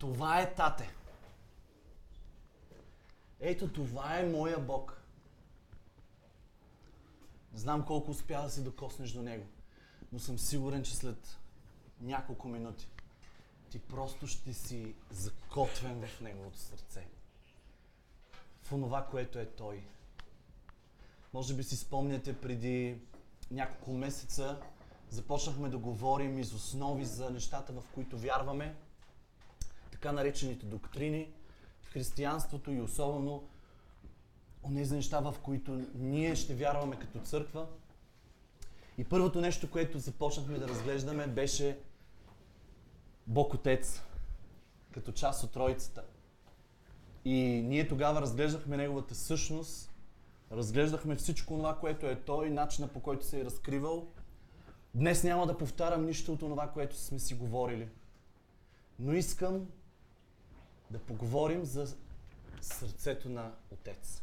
Това е тате. Ето това е моя Бог. Знам колко успя да се докоснеш до Него, но съм сигурен, че след няколко минути ти просто ще си закотвен в Неговото сърце. В онова, което е Той. Може би си спомняте преди няколко месеца започнахме да говорим из основи за нещата, в които вярваме, така наречените доктрини в християнството и особено онези неща, в които ние ще вярваме като църква. И първото нещо, което започнахме да разглеждаме, беше Бог Отец, като част от Троицата. И ние тогава разглеждахме Неговата същност, разглеждахме всичко това, което е Той, начина по който се е разкривал. Днес няма да повтарям нищо от това, което сме си говорили. Но искам да поговорим за сърцето на Отец.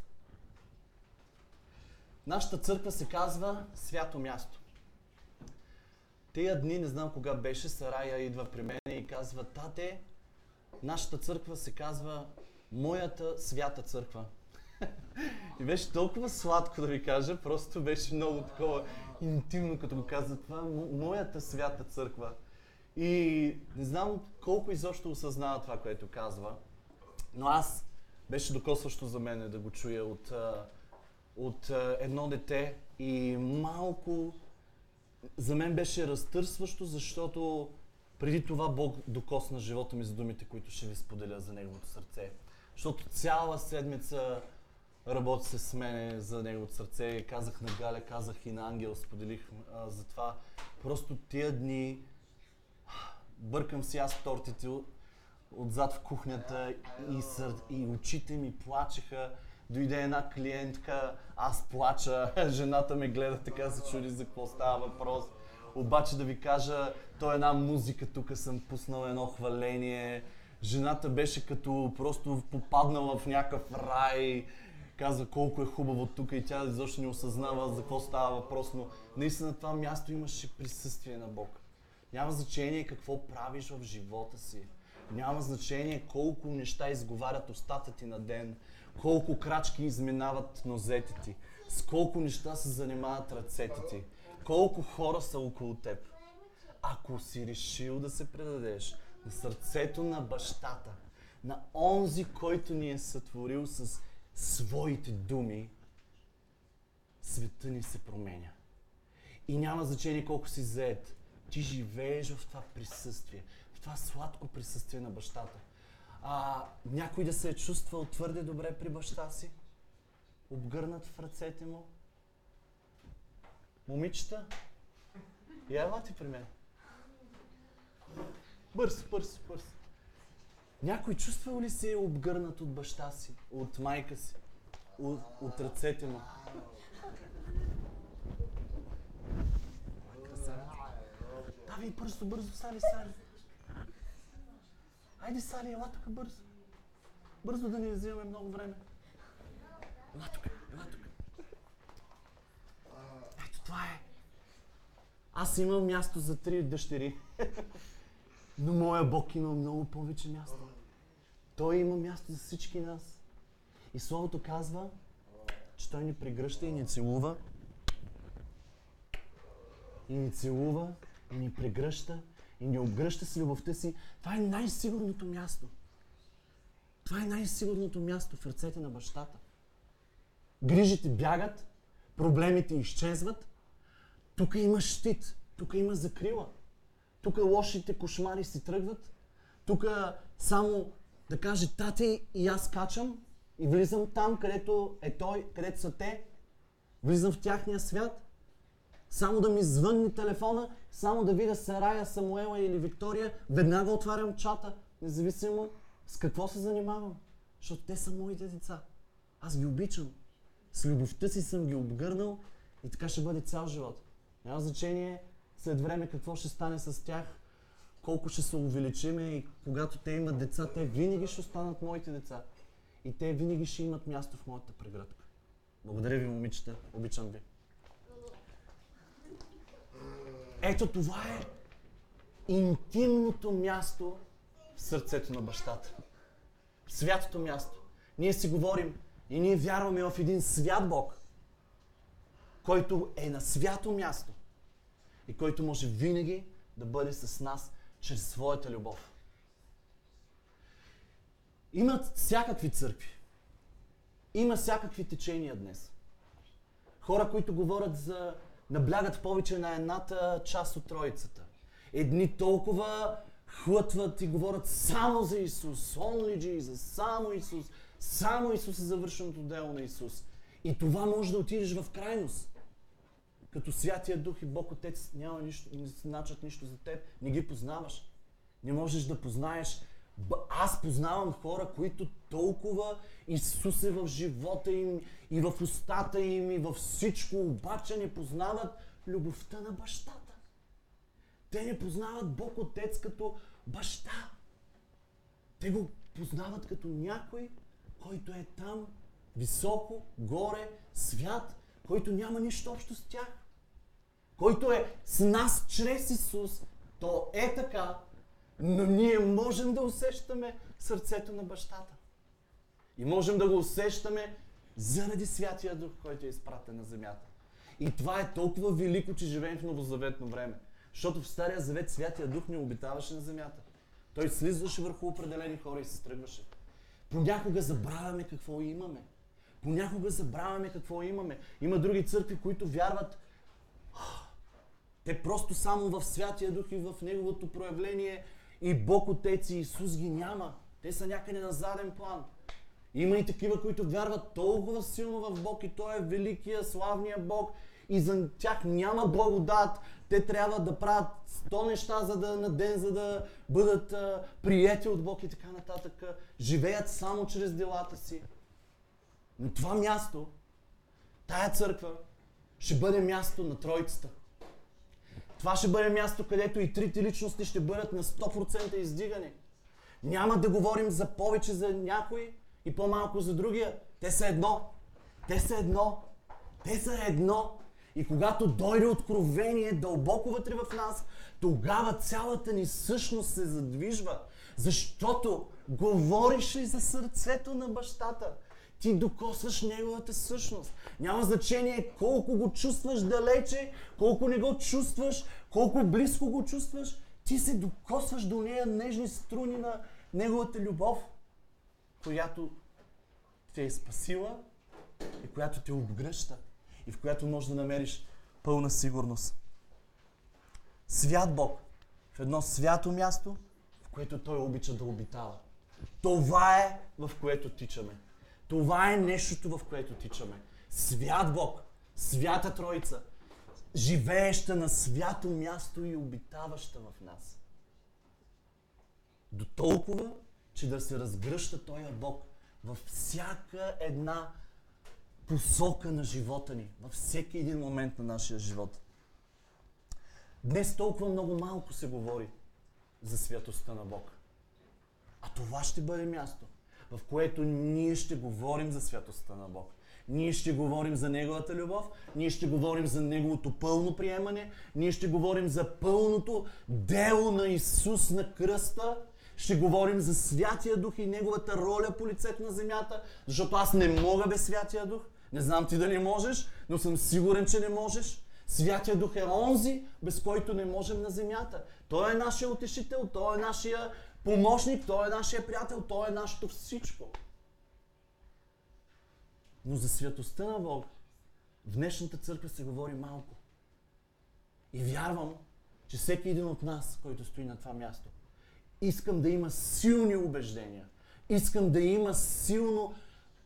Нашата църква се казва Свято място. Тея дни, не знам кога беше, Сарая идва при мен и казва, тате, нашата църква се казва Моята свята църква. и беше толкова сладко да ви кажа, просто беше много такова интимно, като го каза това, моята свята църква. И не знам колко изобщо осъзнава това, което казва, но аз беше докосващо за мен да го чуя от, от едно дете и малко за мен беше разтърсващо, защото преди това Бог докосна живота ми за думите, които ще ви споделя за Неговото сърце. Защото цяла седмица работи се с мене за Неговото сърце. Казах на Галя, казах и на Ангел, споделих а, за това. Просто тия дни бъркам си аз тортите отзад в кухнята и, сър... и очите ми плачеха. Дойде една клиентка, аз плача, жената ме гледа така, се чуди за какво става въпрос. Обаче да ви кажа, то е една музика, тук съм пуснал едно хваление. Жената беше като просто попаднала в някакъв рай. Каза колко е хубаво тук и тя изобщо не осъзнава за какво става въпрос, но наистина това място имаше присъствие на Бог. Няма значение какво правиш в живота си. Няма значение колко неща изговарят устата ти на ден, колко крачки изминават нозете ти, с колко неща се занимават ръцете ти, колко хора са около теб. Ако си решил да се предадеш на сърцето на бащата, на онзи, който ни е сътворил с своите думи, света ни се променя. И няма значение колко си заед. Ти живееш в това присъствие, в това сладко присъствие на бащата. А, някой да се е чувствал твърде добре при баща си, обгърнат в ръцете му. Момичета, я ти при мен. Бърз, бърз, бърз. Някой чувствал ли се обгърнат от баща си, от майка си, от, от ръцете му? Давай бързо, бързо, Сали, Сали. Айде, Сали, ела тук бързо. Бързо да ни взимаме много време. Ела тук, ела тук. Ето това е. Аз имам място за три дъщери. Но моя Бог има много повече място. Той има място за всички нас. И Словото казва, че Той ни прегръща и ни целува. И ни целува, ни прегръща, и ни обгръща с любовта си. Това е най-сигурното място. Това е най-сигурното място в ръцете на бащата. Грижите бягат, проблемите изчезват. Тук има щит, тук има закрила. Тук лошите кошмари си тръгват. Тук само да каже тати и аз качам и влизам там, където е той, където са те. Влизам в тяхния свят. Само да ми звънни телефона, само да видя Сарая, Самуела или Виктория, веднага отварям чата, независимо с какво се занимавам. Защото те са моите деца. Аз ги обичам. С любовта си съм ги обгърнал и така ще бъде цял живот. Няма значение след време какво ще стане с тях, колко ще се увеличиме и когато те имат деца, те винаги ще останат моите деца. И те винаги ще имат място в моята прегръдка. Благодаря ви, момичета. Обичам ви. Ето това е интимното място в сърцето на бащата. Святото място. Ние си говорим и ние вярваме в един свят Бог, който е на свято място и който може винаги да бъде с нас чрез своята любов. Има всякакви църкви. Има всякакви течения днес. Хора, които говорят за... наблягат повече на едната част от троицата. Едни толкова хлътват и говорят само за Исус. Only Jesus. Само Исус. Само Исус е завършеното дело на Исус. И това може да отидеш в крайност. Като Святия Дух и Бог Отец няма нищо, не значат нищо за теб. Не ги познаваш. Не можеш да познаеш аз познавам хора, които толкова Исус е в живота им и в устата им и във всичко, обаче не познават любовта на бащата. Те не познават Бог Отец като баща. Те го познават като някой, който е там, високо, горе, свят, който няма нищо общо с тях. Който е с нас чрез Исус. То е така, но ние можем да усещаме сърцето на бащата. И можем да го усещаме заради Святия Дух, който е изпратен на земята. И това е толкова велико, че живеем в новозаветно време. Защото в Стария Завет Святия Дух не обитаваше на земята. Той слизаше върху определени хора и се тръгваше. Понякога забравяме какво имаме. Понякога забравяме какво имаме. Има други църкви, които вярват. Те просто само в Святия Дух и в Неговото проявление и Бог Отец и Исус ги няма. Те са някъде на заден план. Има и такива, които вярват толкова силно в Бог и Той е великия, славния Бог и за тях няма благодат. Те трябва да правят сто неща за да, на ден, за да бъдат а, приети от Бог и така нататък. Живеят само чрез делата си. Но това място, тая църква, ще бъде място на Троицата. Това ще бъде място, където и трите личности ще бъдат на 100% издигани. Няма да говорим за повече за някой и по-малко за другия. Те са едно. Те са едно. Те са едно. И когато дойде откровение дълбоко вътре в нас, тогава цялата ни същност се задвижва. Защото говориш ли за сърцето на бащата? Ти докосваш неговата същност. Няма значение колко го чувстваш далече, колко не го чувстваш, колко близко го чувстваш. Ти се докосваш до нея нежни струни на неговата любов, която те е спасила и която те обгръща и в която можеш да намериш пълна сигурност. Свят Бог в едно свято място, в което Той обича да обитава. Това е в което тичаме. Това е нещото, в което тичаме. Свят Бог, свята Троица, живееща на свято място и обитаваща в нас. До толкова, че да се разгръща Той Бог във всяка една посока на живота ни, във всеки един момент на нашия живот. Днес толкова много малко се говори за святостта на Бог. А това ще бъде място, в което ние ще говорим за святостта на Бог. Ние ще говорим за Неговата любов, ние ще говорим за Неговото пълно приемане, ние ще говорим за пълното дело на Исус на кръста, ще говорим за Святия Дух и Неговата роля по лицето на земята, защото аз не мога без Святия Дух. Не знам ти дали можеш, но съм сигурен, че не можеш. Святия Дух е онзи, без който не можем на земята. Той е нашия утешител, Той е нашия помощник, Той е нашия приятел, Той е нашето всичко. Но за святостта на Бог в днешната църква се говори малко. И вярвам, че всеки един от нас, който стои на това място, искам да има силни убеждения. Искам да има силно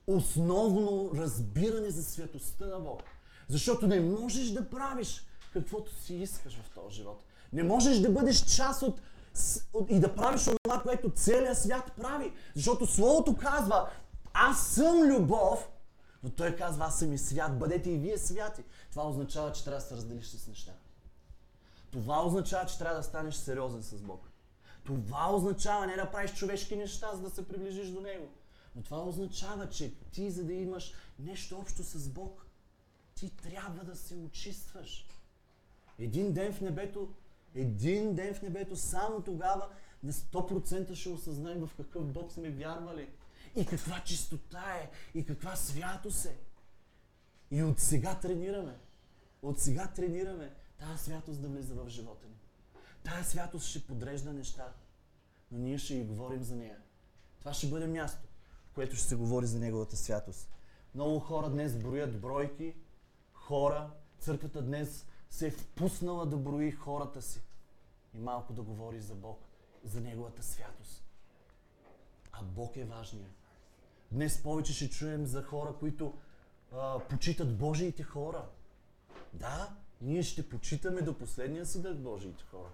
основно разбиране за святостта на Бог. Защото не можеш да правиш каквото си искаш в този живот. Не можеш да бъдеш част от и да правиш това, което целият свят прави. Защото Словото казва, аз съм любов, но той казва, аз съм и свят, бъдете и вие святи. Това означава, че трябва да се разделиш с неща. Това означава, че трябва да станеш сериозен с Бог. Това означава не да правиш човешки неща, за да се приближиш до Него. Но това означава, че ти, за да имаш нещо общо с Бог, ти трябва да се очистваш. Един ден в небето един ден в небето, само тогава на 100% ще осъзнаем в какъв Бог сме вярвали. И каква чистота е, и каква святост е. И от сега тренираме. От сега тренираме тази святост да влиза в живота ни. Тая святост ще подрежда неща, но ние ще и говорим за нея. Това ще бъде място, в което ще се говори за Неговата святост. Много хора днес броят бройки, хора. Църквата днес се е впуснала да брои хората си и малко да говори за Бог, за Неговата святост. А Бог е важният. Днес повече ще чуем за хора, които а, почитат Божиите хора. Да, ние ще почитаме до последния съдък Божиите хора.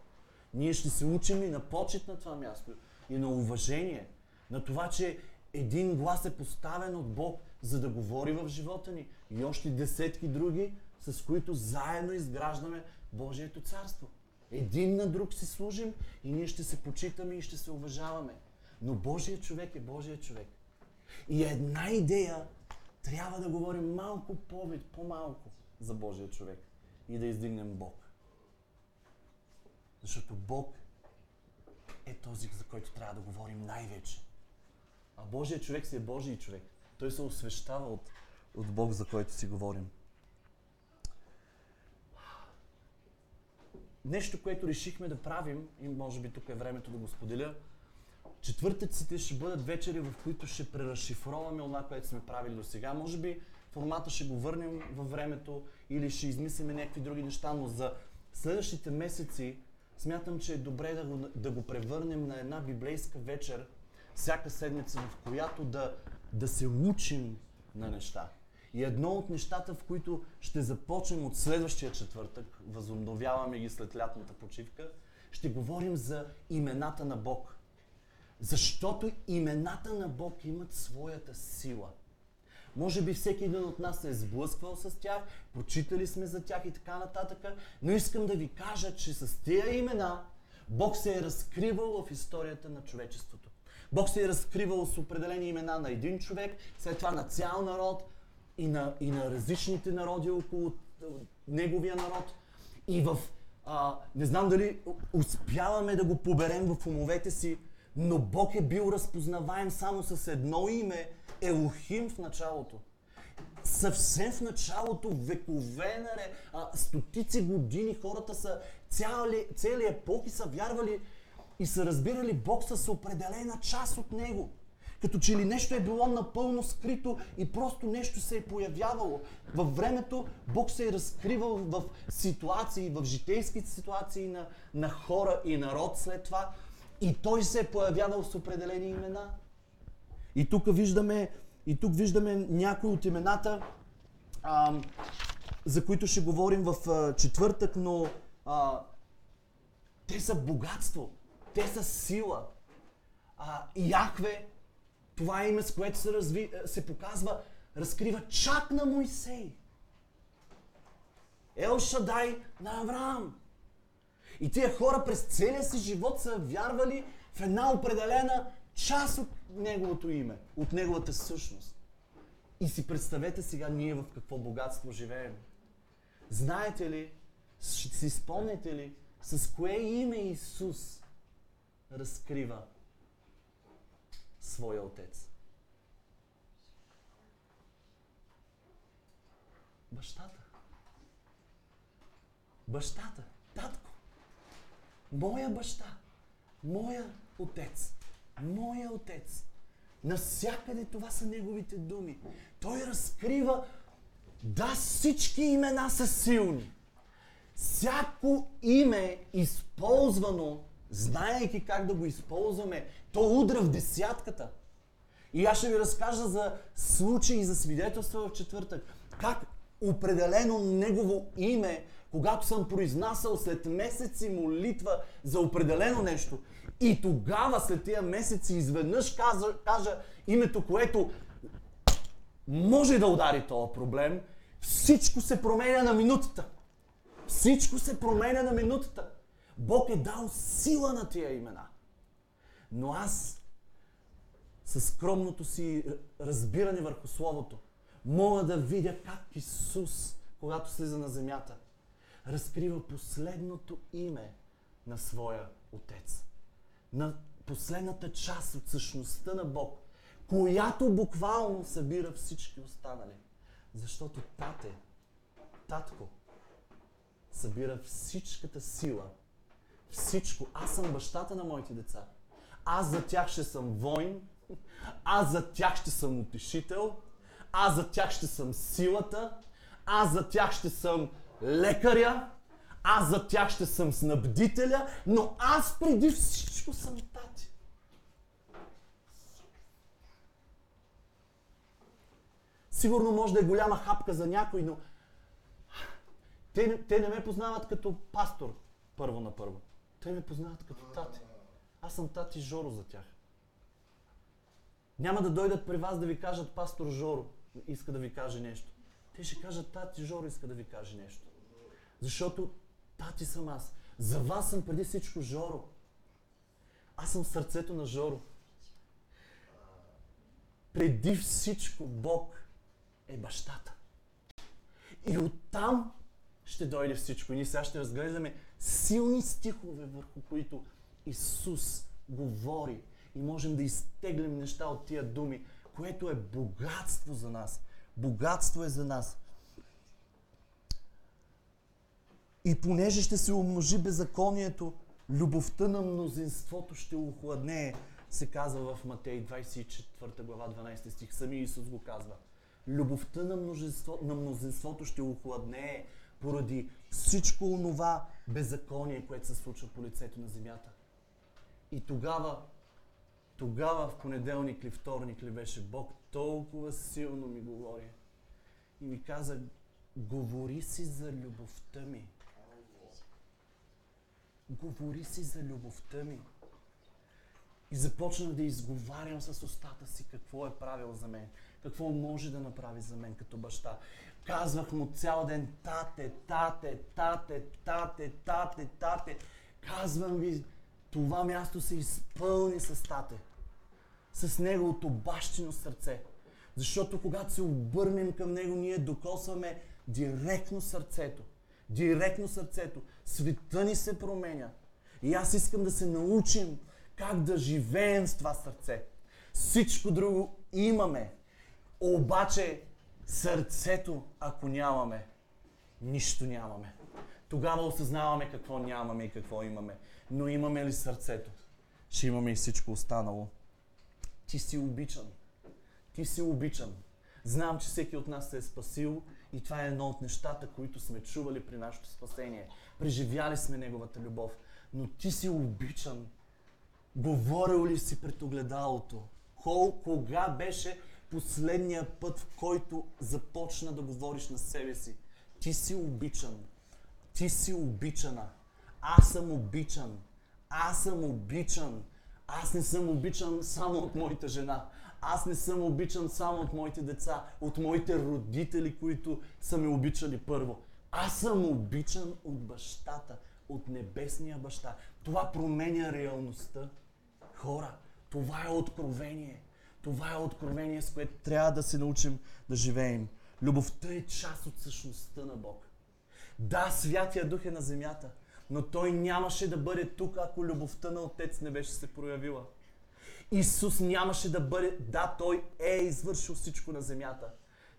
Ние ще се учим и на почет на това място, и на уважение, на това, че един глас е поставен от Бог, за да говори в живота ни. И още десетки други, с които заедно изграждаме Божието царство. Един на друг си служим и ние ще се почитаме и ще се уважаваме. Но Божият човек е Божият човек. И една идея трябва да говорим малко повече, по-малко за Божия човек и да издигнем Бог. Защото Бог е този, за който трябва да говорим най-вече. А Божият човек си е Божий човек. Той се освещава от, от Бог, за който си говорим. Нещо, което решихме да правим, и може би тук е времето да го споделя, четвъртъците ще бъдат вечери, в които ще преразшифроваме това, което сме правили до сега. Може би формата ще го върнем във времето или ще измислиме някакви други неща, но за следващите месеци смятам, че е добре да го, да го превърнем на една библейска вечер, всяка седмица, в която да, да се учим на неща. И едно от нещата, в които ще започнем от следващия четвъртък, възобновяваме ги след лятната почивка, ще говорим за имената на Бог. Защото имената на Бог имат своята сила. Може би всеки един от нас се е сблъсквал с тях, прочитали сме за тях и така нататък, но искам да ви кажа, че с тия имена Бог се е разкривал в историята на човечеството. Бог се е разкривал с определени имена на един човек, след това на цял народ и на, и на различните народи около неговия народ. И в, а, не знам дали успяваме да го поберем в умовете си, но Бог е бил разпознаваем само с едно име Елохим в началото. Съвсем в началото, векове, наре, а, стотици години хората са, цяли, цели епохи са вярвали и са разбирали Бог с определена част от Него. Като че ли нещо е било напълно скрито и просто нещо се е появявало. Във времето Бог се е разкривал в ситуации, в житейски ситуации на, на хора и народ след това. И той се е появявал с определени имена. И тук виждаме, и тук виждаме някои от имената, а, за които ще говорим в а, четвъртък, но а, те са богатство, те са сила. А, Яхве, това име, с което се, разви, се показва, разкрива чак на Моисей. Ел Шадай на Авраам. И тия хора през целия си живот са вярвали в една определена част от неговото име, от неговата същност. И си представете сега ние в какво богатство живеем. Знаете ли, си спомняте ли, с кое име Исус разкрива своя Отец? Бащата. Бащата. Татко. Моя баща. Моя Отец. Моя Отец. Насякъде това са неговите думи. Той разкрива, да, всички имена са силни. Всяко име, използвано, знаейки как да го използваме, то удра в десятката. И аз ще ви разкажа за случаи, за свидетелства в четвъртък. Как определено негово име, когато съм произнасял след месеци молитва за определено нещо, и тогава, след тия месеци, изведнъж кажа, кажа името, което може да удари този проблем, всичко се променя на минутата. Всичко се променя на минутата. Бог е дал сила на тия имена. Но аз, със скромното си разбиране върху Словото, мога да видя как Исус, когато слиза на земята, разкрива последното име на своя Отец на последната част от същността на Бог, която буквално събира всички останали. Защото тате, татко, събира всичката сила, всичко. Аз съм бащата на моите деца. Аз за тях ще съм воин, аз за тях ще съм утешител, аз за тях ще съм силата, аз за тях ще съм лекаря, аз за тях ще съм снабдителя, но аз преди всичко съм тати. Сигурно може да е голяма хапка за някой, но те, те не ме познават като пастор първо на първо. Те ме познават като тати. Аз съм тати Жоро за тях. Няма да дойдат при вас да ви кажат пастор Жоро иска да ви каже нещо. Те ще кажат тати Жоро иска да ви каже нещо. Защото тати съм аз. За вас съм преди всичко Жоро. Аз съм сърцето на Жоро. Преди всичко Бог е бащата. И оттам ще дойде всичко. И ние сега ще разглеждаме силни стихове, върху които Исус говори. И можем да изтеглим неща от тия думи, което е богатство за нас. Богатство е за нас. И понеже ще се умножи беззаконието, любовта на мнозинството ще охладнее, се казва в Матей 24 глава 12 стих. Сами Исус го казва. Любовта на, множество, на мнозинството ще охладнее поради всичко онова беззаконие, което се случва по лицето на земята. И тогава, тогава в понеделник или вторник ли беше, Бог толкова силно ми говори. И ми каза, говори си за любовта ми. Говори си за любовта ми. И започнах да изговарям с устата си какво е правил за мен, какво може да направи за мен като баща. Казвах му цял ден, тате, тате, тате, тате, тате, тате. Казвам ви, това място се изпълни с тате. С неговото бащино сърце. Защото когато се обърнем към него, ние докосваме директно сърцето. Директно сърцето. Света ни се променя. И аз искам да се научим как да живеем с това сърце. Всичко друго имаме. Обаче сърцето, ако нямаме, нищо нямаме. Тогава осъзнаваме какво нямаме и какво имаме. Но имаме ли сърцето? Ще имаме и всичко останало. Ти си обичан. Ти си обичан. Знам, че всеки от нас се е спасил и това е едно от нещата, които сме чували при нашето спасение. Преживяли сме Неговата любов. Но ти си обичан. Говорил ли си пред огледалото? Кога беше последния път, в който започна да говориш на себе си? Ти си обичан. Ти си обичана. Аз съм обичан. Аз съм обичан. Аз не съм обичан само от моята жена. Аз не съм обичан само от моите деца, от моите родители, които са ме обичали първо. Аз съм обичан от бащата, от небесния баща. Това променя реалността. Хора, това е откровение. Това е откровение, с което трябва да се научим да живеем. Любовта е част от същността на Бог. Да, Святия Дух е на земята, но Той нямаше да бъде тук, ако любовта на Отец не беше се проявила. Исус нямаше да бъде, да, Той е извършил всичко на земята.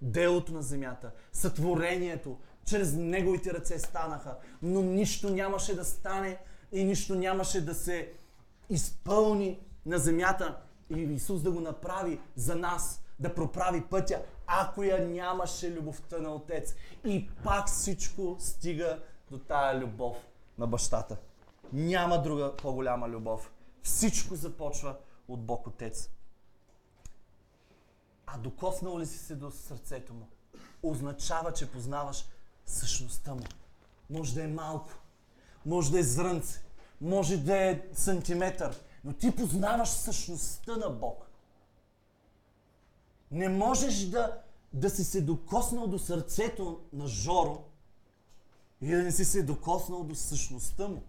Делото на земята, сътворението, чрез Неговите ръце станаха, но нищо нямаше да стане и нищо нямаше да се изпълни на земята и Исус да го направи за нас, да проправи пътя, ако я нямаше любовта на Отец. И пак всичко стига до тая любов на бащата. Няма друга по-голяма любов. Всичко започва от Бог Отец. А докоснал ли си се до сърцето му? Означава, че познаваш същността му. Може да е малко, може да е зрънце, може да е сантиметър, но ти познаваш същността на Бог. Не можеш да, да си се докоснал до сърцето на Жоро и да не си се докоснал до същността му.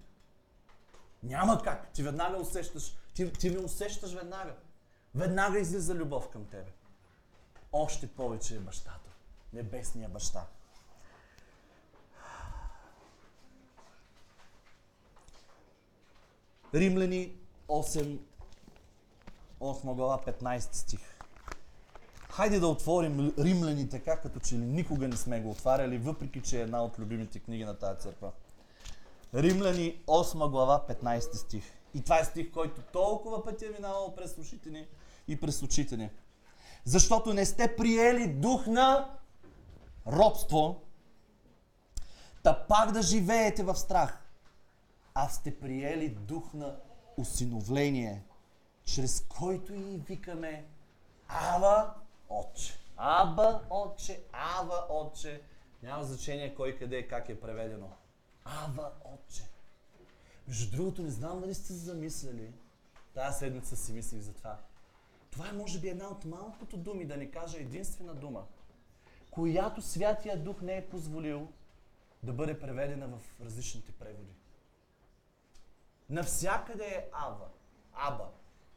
Няма как. Ти веднага усещаш, ти, ти ме усещаш веднага. Веднага излиза любов към тебе. Още повече е бащата. Небесния баща. Римляни 8, 8 глава, 15 стих. Хайде да отворим Римляни така, като че ли никога не сме го отваряли, въпреки че е една от любимите книги на тази църква. Римляни 8 глава, 15 стих. И това е стих, който толкова пъти е минавал през ушите ни и през очите ни. Защото не сте приели дух на робство, та пак да живеете в страх, а сте приели дух на усиновление, чрез който и викаме Ава Отче. Аба Отче, Ава Отче. Няма значение кой къде, как е преведено. Ава Отче. Между другото, не знам дали сте замислили. Тази седмица си мислих за това. Това е може би една от малкото думи, да не кажа единствена дума, която Святия Дух не е позволил да бъде преведена в различните преводи. Навсякъде е Ава. Аба.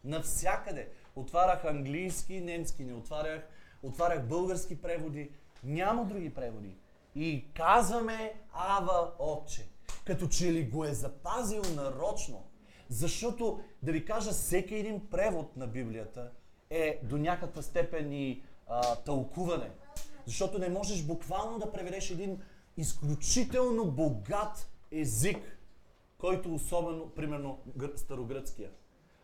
Навсякъде. Отварях английски, немски, не отварях. Отварях български преводи. Няма други преводи. И казваме Ава Отче. Като че ли го е запазил нарочно. Защото, да ви кажа, всеки един превод на Библията е до някаква степен и а, тълкуване. Защото не можеш буквално да преведеш един изключително богат език, който особено, примерно, старогръцкия.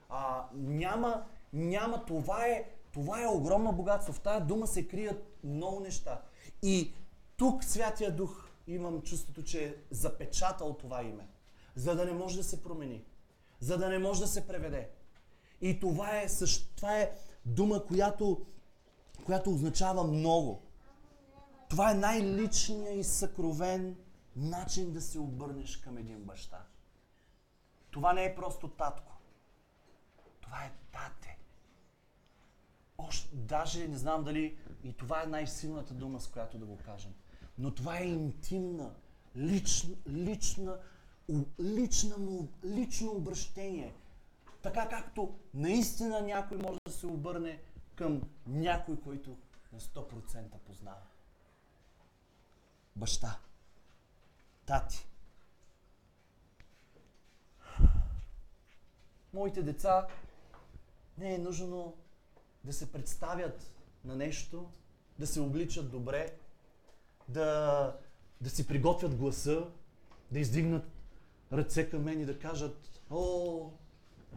А, няма, няма, това е, това е огромно богатство. В тази дума се крият много неща. И тук Святия Дух имам чувството, че е запечатал това име, за да не може да се промени, за да не може да се преведе. И това е, това е дума, която, която означава много. Това е най-личният и съкровен начин да се обърнеш към един баща. Това не е просто татко. Това е тате. Още, даже не знам дали и това е най-силната дума, с която да го кажем. Но това е интимна, лична, лична, лична лично обращение. Така както наистина някой може да се обърне към някой, който на 100% познава. Баща. Тати. Моите деца не е нужно да се представят на нещо, да се обличат добре, да, да си приготвят гласа, да издигнат ръце към мен и да кажат, о,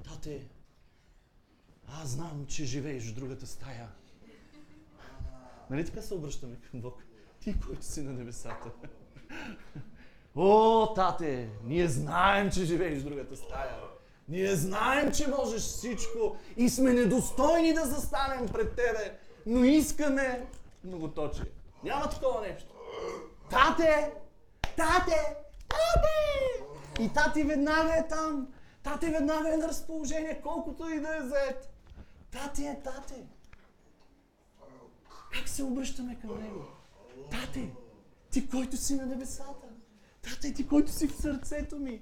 тате, аз знам, че живееш в другата стая. Нали така се обръщаме към Бог? Ти, който си на небесата. О, тате, ние знаем, че живееш в другата стая. Ние знаем, че можеш всичко и сме недостойни да застанем пред тебе, но искаме многоточие. Няма такова нещо. Тате! Тате! Тате! И тати веднага е там. Тате веднага е на разположение, колкото и да е заед. Тате е тате. Как се обръщаме към него? Тате, ти който си на небесата. Тате, ти който си в сърцето ми.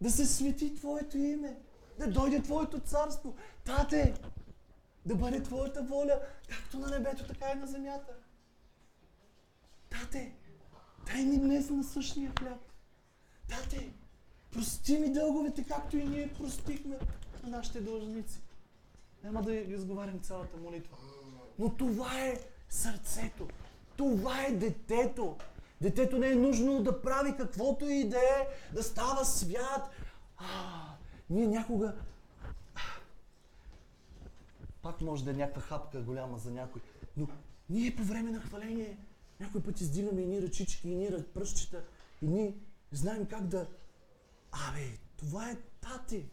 Да се свети Твоето име. Да дойде Твоето царство. Тате, да бъде Твоята воля, както на небето, така и на земята. Тате, дай ни днес на същия хляб. Тате, прости ми дълговете, както и ние простихме на нашите дължници. Няма да изговарям цялата молитва. Но това е сърцето. Това е детето. Детето не е нужно да прави каквото и да е, да става свят. А, ние някога... Пак може да е някаква хапка голяма за някой. Но ние по време на хваление някой път издигаме и ни ръчички, и ни пръщчета, и ние знаем как да... Абе, това е тати.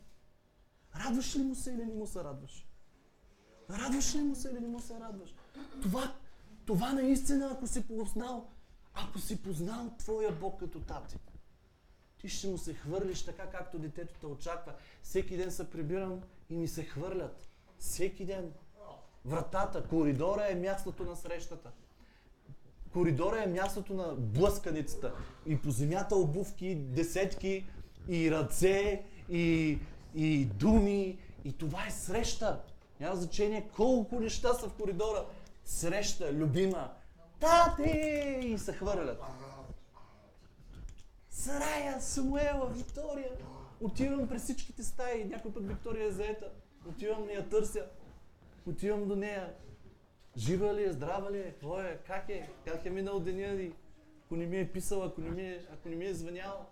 Радваш ли му се или не му се радваш? Радваш ли му се или не му се радваш? Това, това наистина, ако си познал, ако си познал твоя Бог като тати, ти ще му се хвърлиш така, както детето те очаква. Всеки ден се прибирам и ми се хвърлят. Всеки ден. Вратата, коридора е мястото на срещата. Коридора е мястото на блъсканицата. И по земята обувки, десетки, и ръце, и, и думи. И това е среща. Няма значение колко неща са в коридора. Среща, любима. Тати! И се хвърлят. Сарая, Самуела, Виктория. Отивам през всичките стаи, някой път Виктория е заета. Отивам, я търся. Отивам до нея. Жива ли е, здрава ли е, какво е, как е, как е минал деня и ако не ми е писала, ако не ми е, ако не ми е звъняла.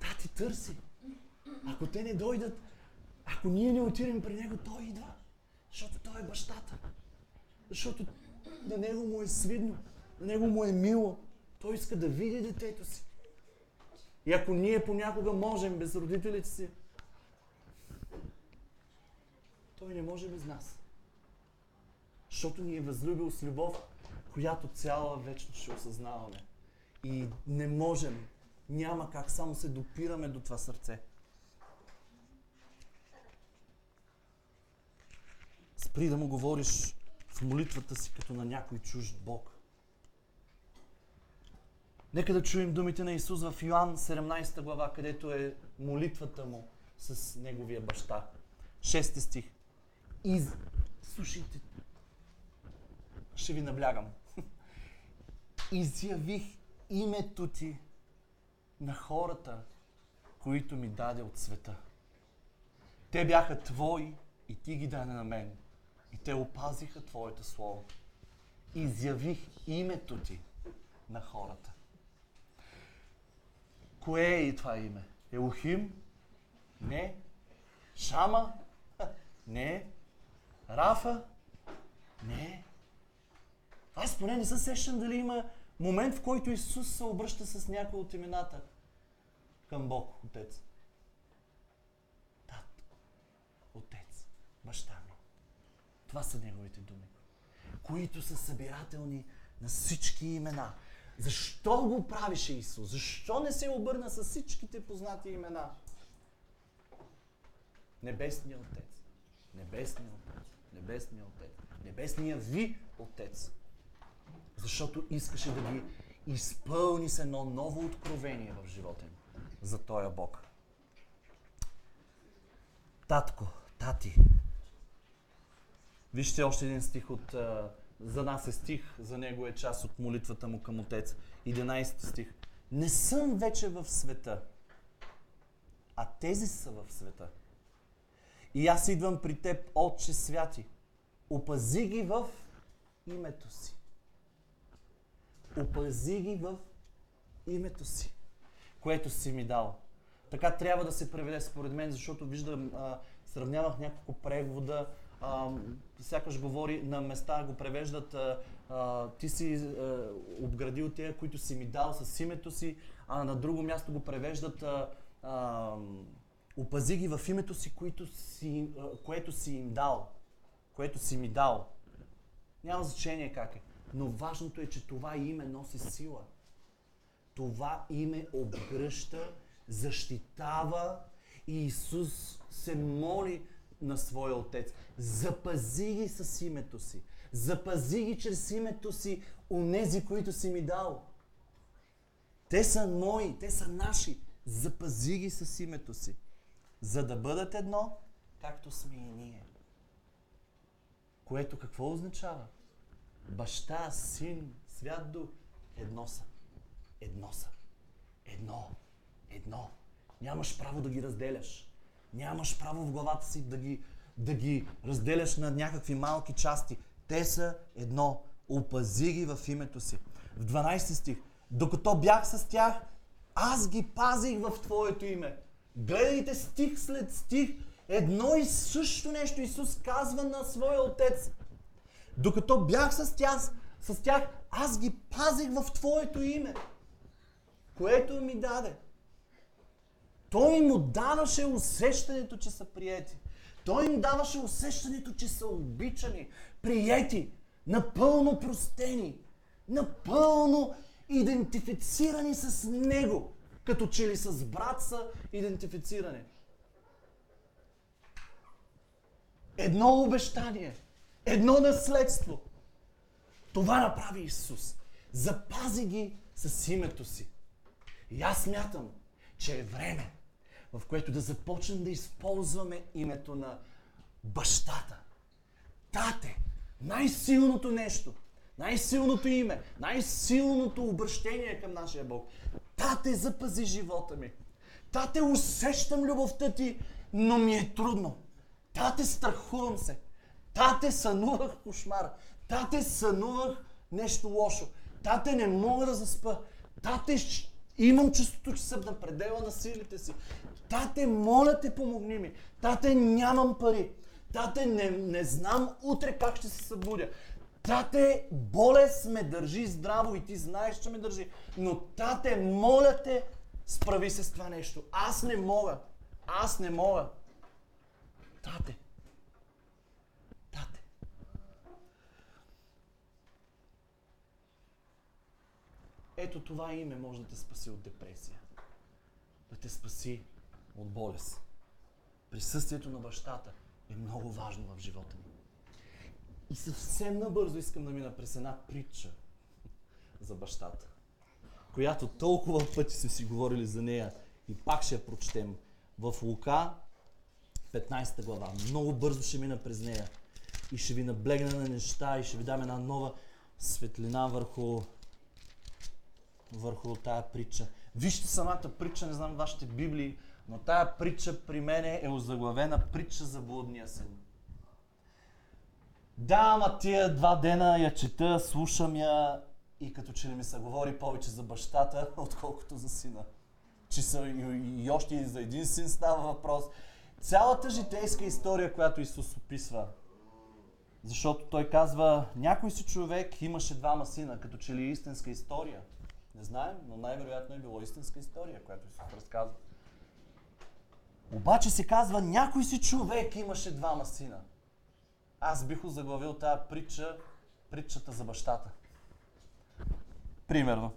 Тати търси. Ако те не дойдат, ако ние не отидем при него, той идва. Защото той е бащата. Защото на него му е свидно, на него му е мило. Той иска да види детето си. И ако ние понякога можем без родителите си, той не може без нас. Защото ни е възлюбил с любов, която цяла вечно ще осъзнаваме. И не можем, няма как, само се допираме до това сърце. Спри да му говориш молитвата си като на някой чужд Бог. Нека да чуем думите на Исус в Йоанн 17 глава, където е молитвата му с неговия баща. Шести стих. Из... Слушайте. Ще ви наблягам. Изявих името ти на хората, които ми даде от света. Те бяха твои и ти ги даде на мен. Те опазиха Твоето Слово. Изявих името Ти на хората. Кое е и това име? Елохим? Не. Шама? Не. Рафа? Не. Аз поне не се сещам дали има момент, в който Исус се обръща с някои от имената към Бог, Отец. Татко, Отец, баща. Това са неговите думи, които са събирателни на всички имена. Защо го правише Исус? Защо не се обърна с всичките познати имена? Небесният Отец. Небесният Отец. Небесният Отец. Небесният ви Отец. Защото искаше да ги изпълни с едно ново откровение в живота им за този Бог. Татко, тати, Вижте още един стих от... За нас е стих, за него е част от молитвата му към Отец. 11 стих. Не съм вече в света, а тези са в света. И аз идвам при теб, Отче святи. Опази ги в името си. Опази ги в името си, което си ми дал. Така трябва да се преведе според мен, защото виждам, а, сравнявах няколко превода, сякаш говори на места, го превеждат а, ти си а, обградил тия, които си ми дал с името си, а на друго място го превеждат а, а, опази ги в името си, което си, а, което си им дал. Което си ми дал. Няма значение как е. Но важното е, че това име носи сила. Това име обгръща, защитава и Исус се моли на своя отец. Запази ги с името си. Запази ги чрез името си онези, които си ми дал. Те са мои, те са наши. Запази ги с името си. За да бъдат едно, както сме и ние. Което какво означава? Баща, син, свят дух, едно са. Едно са. Едно. Едно. Нямаш право да ги разделяш. Нямаш право в главата си да ги, да ги разделяш на някакви малки части. Те са едно. Опази ги в името си. В 12 стих. Докато бях с тях, аз ги пазих в Твоето име. Гледайте стих след стих. Едно и също нещо Исус казва на своя Отец. Докато бях с тях, с тях, аз ги пазих в Твоето име, което ми даде. Той им даваше усещането, че са приети. Той им даваше усещането, че са обичани, приети, напълно простени, напълно идентифицирани с Него, като че ли с брат са идентифицирани. Едно обещание, едно наследство. Това направи Исус. Запази ги с името си. И аз мятам, че е време в което да започнем да използваме името на бащата. Тате, най-силното нещо, най-силното име, най-силното обращение към нашия Бог. Тате, запази живота ми. Тате, усещам любовта ти, но ми е трудно. Тате, страхувам се. Тате, сънувах кошмар. Тате, сънувах нещо лошо. Тате, не мога да заспа. Тате, имам чувството, че съм на предела на силите си. Тате, моля те, помогни ми. Тате, нямам пари. Тате, не, не знам утре как ще се събудя. Тате, болест ме държи здраво и ти знаеш, че ме държи. Но тате, моля те, справи се с това нещо. Аз не мога. Аз не мога. Тате. Тате. Ето това име може да те спаси от депресия. Да те спаси от болест. Присъствието на бащата е много важно в живота ни. И съвсем набързо искам да мина през една притча за бащата, която толкова пъти сме си говорили за нея и пак ще я прочетем. В Лука 15 глава. Много бързо ще мина през нея и ще ви наблегна на неща и ще ви дам една нова светлина върху, върху тая притча. Вижте самата притча, не знам вашите библии, но тая притча при мене е озаглавена притча за блудния син. Да, ама тия два дена я чета, слушам я и като че ли ми се говори повече за бащата, отколкото за сина. Че са и, и още и за един син става въпрос. Цялата житейска история, която Исус описва, защото той казва, някой си човек имаше двама сина, като че ли е истинска история. Не знаем, но най-вероятно е било истинска история, която Исус разказва. Обаче се казва, някой си човек имаше двама сина. Аз бих озаглавил тази притча, притчата за бащата. Примерно.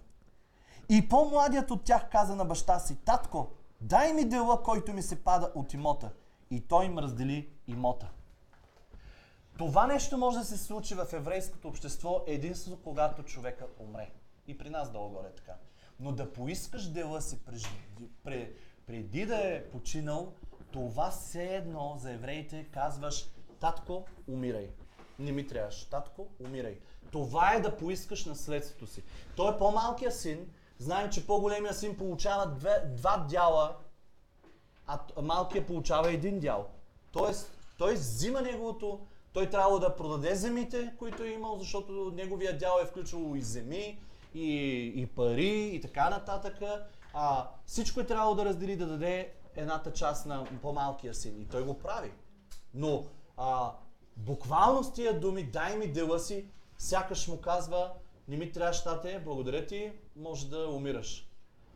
И по-младият от тях каза на баща си, татко, дай ми дела, който ми се пада от имота. И той им раздели имота. Това нещо може да се случи в еврейското общество единствено когато човека умре. И при нас долу горе така. Но да поискаш дела си преди, преди да е починал, това все едно за евреите казваш татко, умирай. Не ми трябваш. Татко, умирай. Това е да поискаш наследството си. Той е по-малкият син. Знаем, че по-големия син получава две, два дяла, а малкият получава един дял. Тоест, той взима неговото, той трябва да продаде земите, които е имал, защото неговия дял е включвал и земи, и, и пари, и така нататък. А, всичко е трябвало да раздели, да даде едната част на по-малкия син. И той го прави. Но а, буквално с тия думи, дай ми дела си, сякаш му казва, не ми трябва щате, благодаря ти, може да умираш.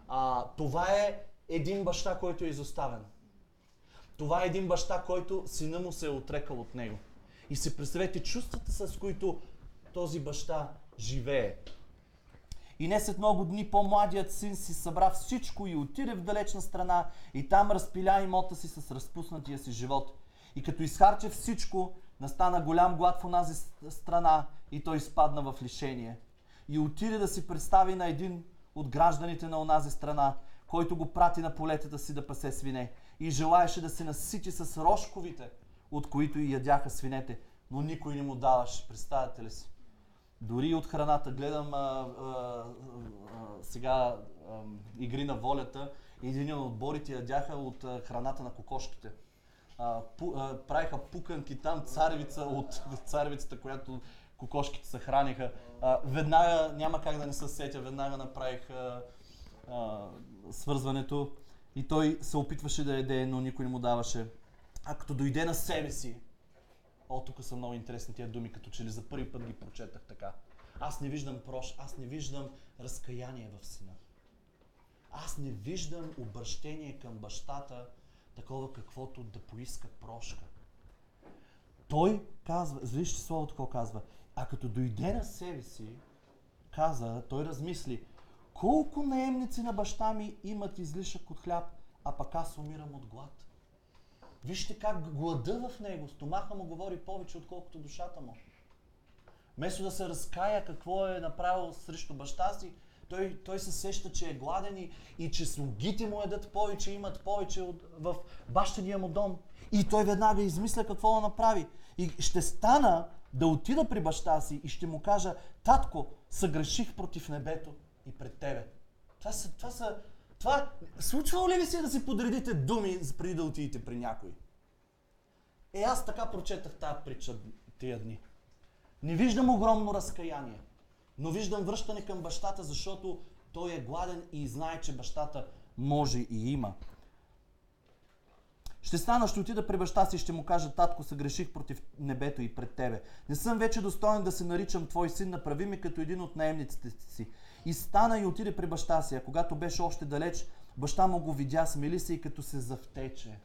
А, това е един баща, който е изоставен. Това е един баща, който сина му се е отрекал от него. И се представете чувствата, с които този баща живее. И не след много дни по-младият син си събра всичко и отиде в далечна страна и там разпиля имота си с разпуснатия си живот. И като изхарче всичко, настана голям глад в онази страна и той изпадна в лишение. И отиде да си представи на един от гражданите на онази страна, който го прати на полетата си да пасе свине и желаеше да се насити с рожковите, от които и ядяха свинете, но никой не му даваше. Представете ли си? Дори от храната. Гледам а, а, а, сега а, игри на волята. Един от отборите ядяха от а, храната на кокошките. А, пу, а, правиха пуканки там, царевица от царевицата, която кокошките се храниха. А, веднага, няма как да не се сетя, веднага направих а, а, свързването и той се опитваше да еде, но никой не му даваше. А като дойде на себе си, О, тук са много интересни тия думи, като че ли за първи път ги прочетах така. Аз не виждам прош, аз не виждам разкаяние в сина. Аз не виждам обращение към бащата, такова каквото да поиска прошка. Той казва, вижте словото какво казва, а като дойде на себе си, каза, той размисли, колко наемници на баща ми имат излишък от хляб, а пък аз умирам от глад. Вижте как глада в него, стомаха му говори повече, отколкото душата му. Вместо да се разкая какво е направил срещу баща си, той, той се сеща, че е гладен и, и че слугите му едат повече, имат повече от, в бащания му дом. И той веднага измисля какво да направи. И ще стана да отида при баща си и ще му кажа, татко, съгреших против небето и пред тебе. Това са, това са Това, случвало ли ви се да си подредите думи преди да отидете при някой? Е, аз така прочетах тази притча тия дни. Не виждам огромно разкаяние, но виждам връщане към бащата, защото той е гладен и знае, че бащата може и има. Ще стана, ще отида при баща си и ще му кажа, татко, се греших против небето и пред тебе. Не съм вече достоен да се наричам твой син, направи ми като един от наемниците си. И стана и отиде при баща си, а когато беше още далеч, баща му го видя, смели се и като се завтече.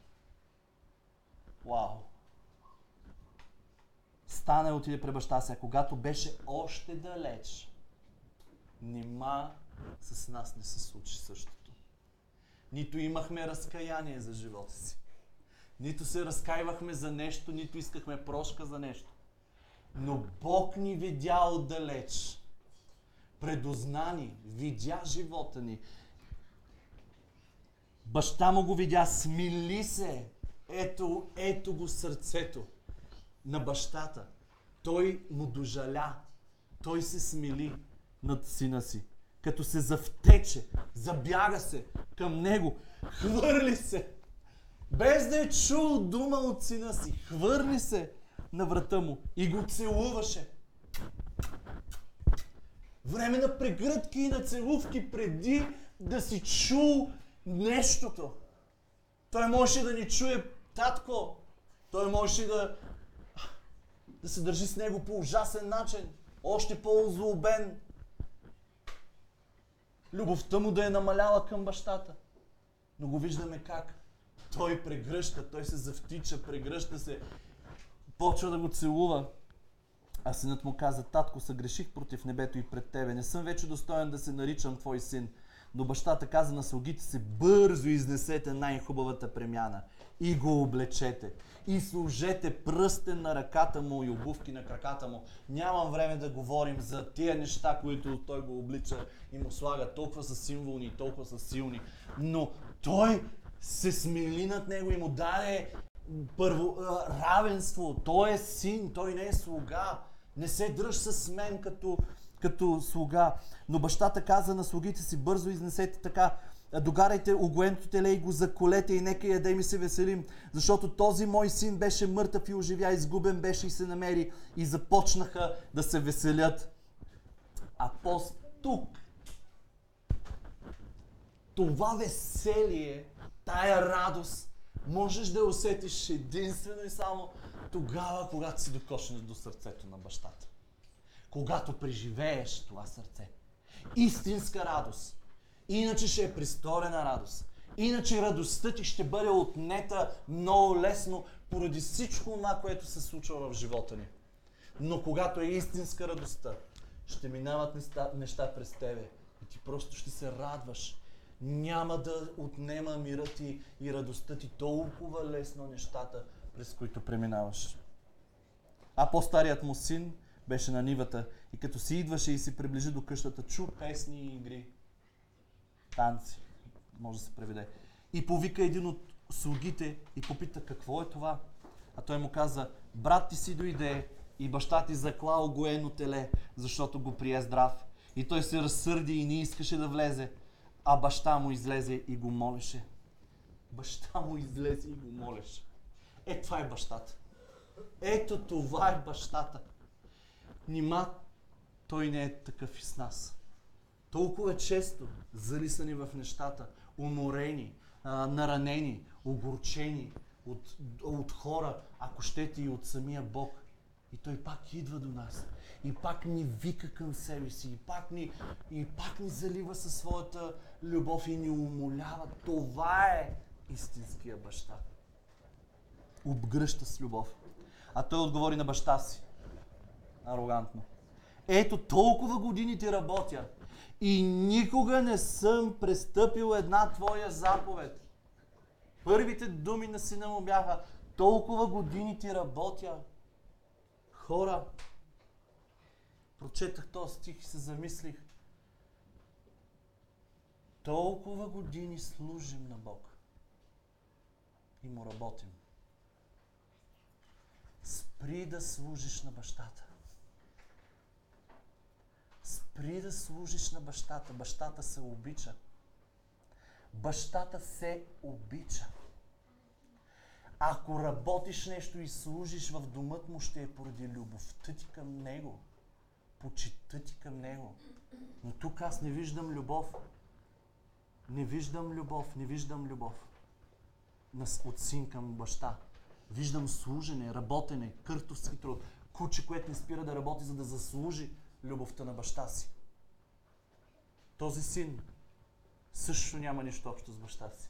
Вау! Стана и отиде при баща си, а когато беше още далеч, нима с нас не се случи същото. Нито имахме разкаяние за живота си. Нито се разкаивахме за нещо, нито искахме прошка за нещо. Но Бог ни видя отдалеч. Предознани, видя живота ни. Баща му го видя, смили се. Ето, ето го сърцето на бащата. Той му дожаля. Той се смили над сина си. Като се завтече, забяга се към него, хвърли се без да е чул дума от сина си, хвърли се на врата му и го целуваше. Време на прегръдки и на целувки преди да си чул нещото. Той можеше да ни чуе татко. Той можеше да, да се държи с него по ужасен начин. Още по-озлобен. Любовта му да е намаляла към бащата. Но го виждаме как той прегръща, той се завтича, прегръща се, почва да го целува. А синът му каза, татко, съгреших против небето и пред тебе. Не съм вече достоен да се наричам твой син. Но бащата каза на слугите си, бързо изнесете най-хубавата премяна и го облечете. И служете пръстен на ръката му и обувки на краката му. Нямам време да говорим за тия неща, които той го облича и му слага. Толкова са символни и толкова са силни. Но той се смили над него и му даде първо, равенство. Той е син, той не е слуга. Не се дръж с мен като, като слуга. Но бащата каза на слугите си, бързо изнесете така, догарайте огоеното теле и го заколете и нека яде ми се веселим, защото този мой син беше мъртъв и оживя, изгубен беше и се намери и започнаха да се веселят. А по тук това веселие тая радост можеш да я усетиш единствено и само тогава, когато си докошнеш до сърцето на бащата. Когато преживееш това сърце. Истинска радост. Иначе ще е присторена радост. Иначе радостта ти ще бъде отнета много лесно поради всичко това, което се случва в живота ни. Но когато е истинска радостта, ще минават неща, неща през тебе и ти просто ще се радваш няма да отнема мира ти и радостта ти толкова лесно нещата, през които преминаваш. А по-старият му син беше на нивата и като си идваше и се приближи до къщата, чу песни и игри. Танци, може да се преведе. И повика един от слугите и попита какво е това. А той му каза, брат ти си дойде и баща ти закла огоено теле, защото го прие здрав. И той се разсърди и не искаше да влезе. А баща му излезе и го молеше. Баща му излезе и го молеше. Е, това е бащата. Ето това е бащата. Нима той не е такъв и с нас. Толкова често залисани в нещата, уморени, наранени, огорчени от, от хора, ако щете и от самия Бог. И той пак идва до нас и пак ни вика към себе си, и пак ни, и пак ни залива със своята любов и ни умолява. Това е истинския баща. Обгръща с любов. А той отговори на баща си. Арогантно. Ето толкова години ти работя и никога не съм престъпил една твоя заповед. Първите думи на сина му бяха толкова години ти работя. Хора, прочетах този стих и се замислих. Толкова години служим на Бог и му работим. Спри да служиш на бащата. Спри да служиш на бащата. Бащата се обича. Бащата се обича. Ако работиш нещо и служиш в домът му, ще е поради любовта ти към него. Почита ти към него. Но тук аз не виждам любов. Не виждам любов, не виждам любов. От син към баща. Виждам служене, работене, къртовски труд. Куче, което не спира да работи, за да заслужи любовта на баща си. Този син също няма нищо общо с баща си.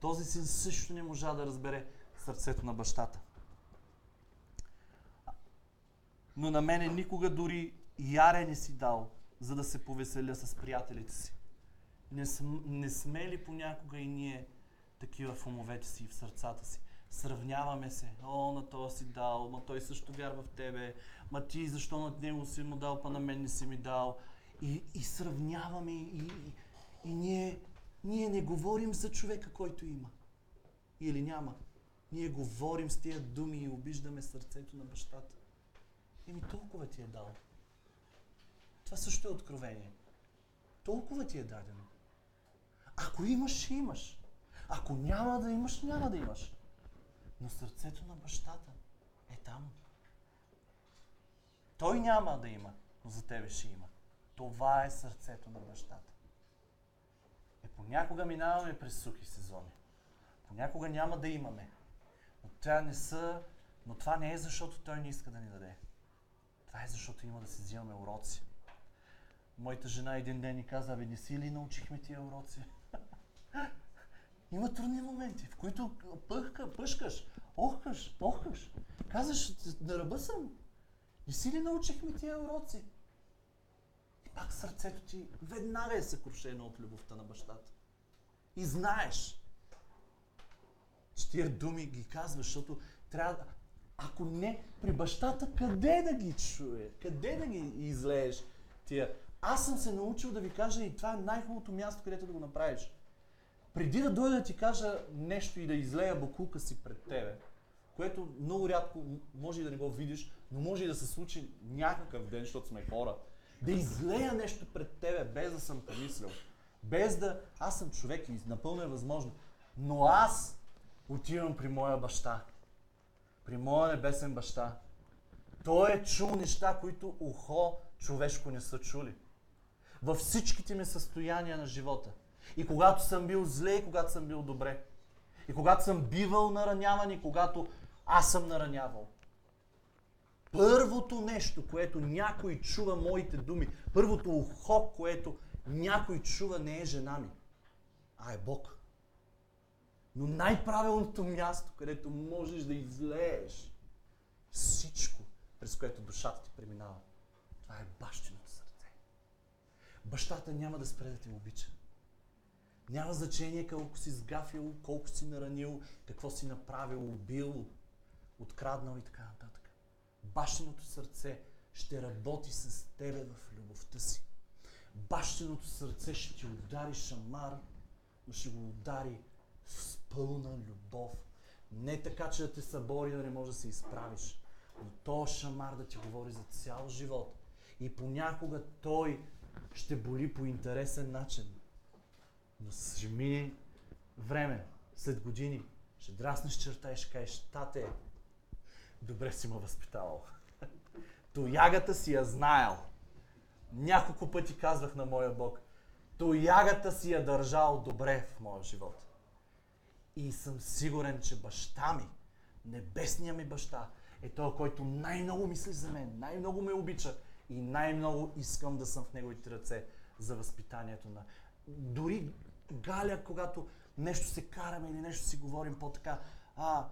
Този син също не можа да разбере сърцето на бащата. Но на мене никога дори яре не си дал, за да се повеселя с приятелите си. Не, см, не сме ли понякога и ние такива в умовете си и в сърцата си? Сравняваме се. О, на този си дал, ма той също вярва в тебе. Ма ти защо на него си му дал, па на мен не си ми дал. И, и сравняваме и, и, и ние, ние не говорим за човека, който има. Или няма. Ние говорим с тия думи и обиждаме сърцето на бащата. Еми толкова ти е дал. Това също е откровение. Толкова ти е дадено. Ако имаш, ще имаш. Ако няма да имаш, няма да имаш. Но сърцето на бащата е там. Той няма да има, но за тебе ще има. Това е сърцето на бащата. Е, понякога минаваме през сухи сезони. Понякога няма да имаме. Но това не са, но това не е защото той не иска да ни даде. Това е защото има да си взимаме уроци. Моята жена един ден ни каза, абе не си ли научихме тия уроци? Има трудни моменти, в които пъхка, пъшкаш, охкаш, охкаш. Казваш, на ръба съм. Не си ли научихме тия уроци? И пак сърцето ти веднага е съкрушено от любовта на бащата. И знаеш, че тия думи ги казваш, защото трябва да... Ако не, при бащата къде да ги чуе? Къде да ги излееш тия? Аз съм се научил да ви кажа и това е най-хубавото място, където да го направиш. Преди да дойда да ти кажа нещо и да излея бакулка си пред тебе, което много рядко може и да не го видиш, но може и да се случи някакъв ден, защото сме хора, да излея нещо пред тебе, без да съм помислил. Без да... Аз съм човек и напълно е възможно. Но аз отивам при моя баща. При моя небесен баща. Той е чул неща, които ухо човешко не са чули. Във всичките ми състояния на живота. И когато съм бил зле, и когато съм бил добре. И когато съм бивал нараняван, и когато аз съм наранявал. Първото нещо, което някой чува моите думи, първото ухо, което някой чува, не е жена ми, а е Бог. Но най-правилното място, където можеш да излееш всичко, през което душата ти преминава, това е бащиното сърце. Бащата няма да спре да те обича. Няма значение колко си сгафил, колко си наранил, какво си направил, убил, откраднал и така нататък. Бащиното сърце ще работи с тебе в любовта си. Бащиното сърце ще ти удари шамар, но ще го удари с пълна любов. Не така, че да те събори да не можеш да се изправиш, но то шамар да ти говори за цял живот. И понякога той ще боли по интересен начин. Но ще мине време, след години, ще драснеш черта и ще кажеш, тате, добре си ме възпитавал. Тоягата си я знаел. Няколко пъти казвах на моя Бог, тоягата си я държал добре в моя живот. И съм сигурен, че баща ми, небесния ми баща, е той, който най-много мисли за мен, най-много ме обича и най-много искам да съм в неговите ръце за възпитанието на... Дори Галя, когато нещо се караме или нещо си говорим по-така, а,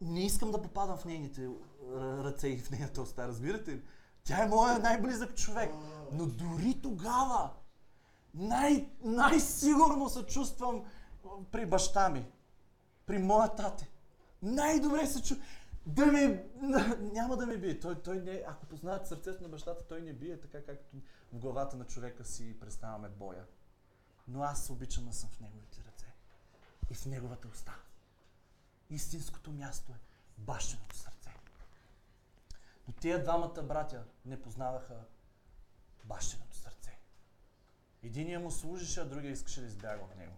не искам да попадам в нейните ръце и в нейната уста, разбирате ли? Тя е моя най-близък човек. Но дори тогава най- най-сигурно се чувствам при баща ми, при моя тате. Най-добре се чувствам. Да ме... Няма да ме бие. Той, той не... Ако познават сърцето на бащата, той не бие така, както в главата на човека си представяме боя. Но аз обичам да съм в неговите ръце. И в неговата уста. Истинското място е бащиното сърце. Но тия двамата братя не познаваха бащиното сърце. Единия му служеше, а другия искаше да избяга от него.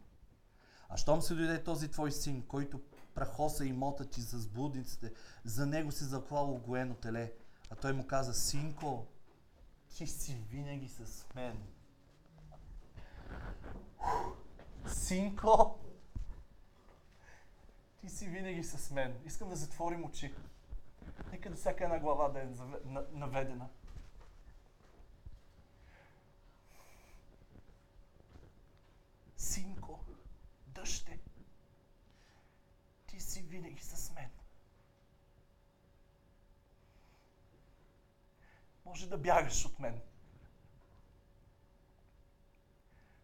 А щом се дойде този твой син, който прахоса имота ти за сблудниците, за него си заклало гоено теле. А той му каза, синко, ти си винаги с мен. Синко, ти си винаги с мен. Искам да затворим очи. Нека да всяка една глава да е наведена. Синко, дъще, си винаги с мен. Може да бягаш от мен.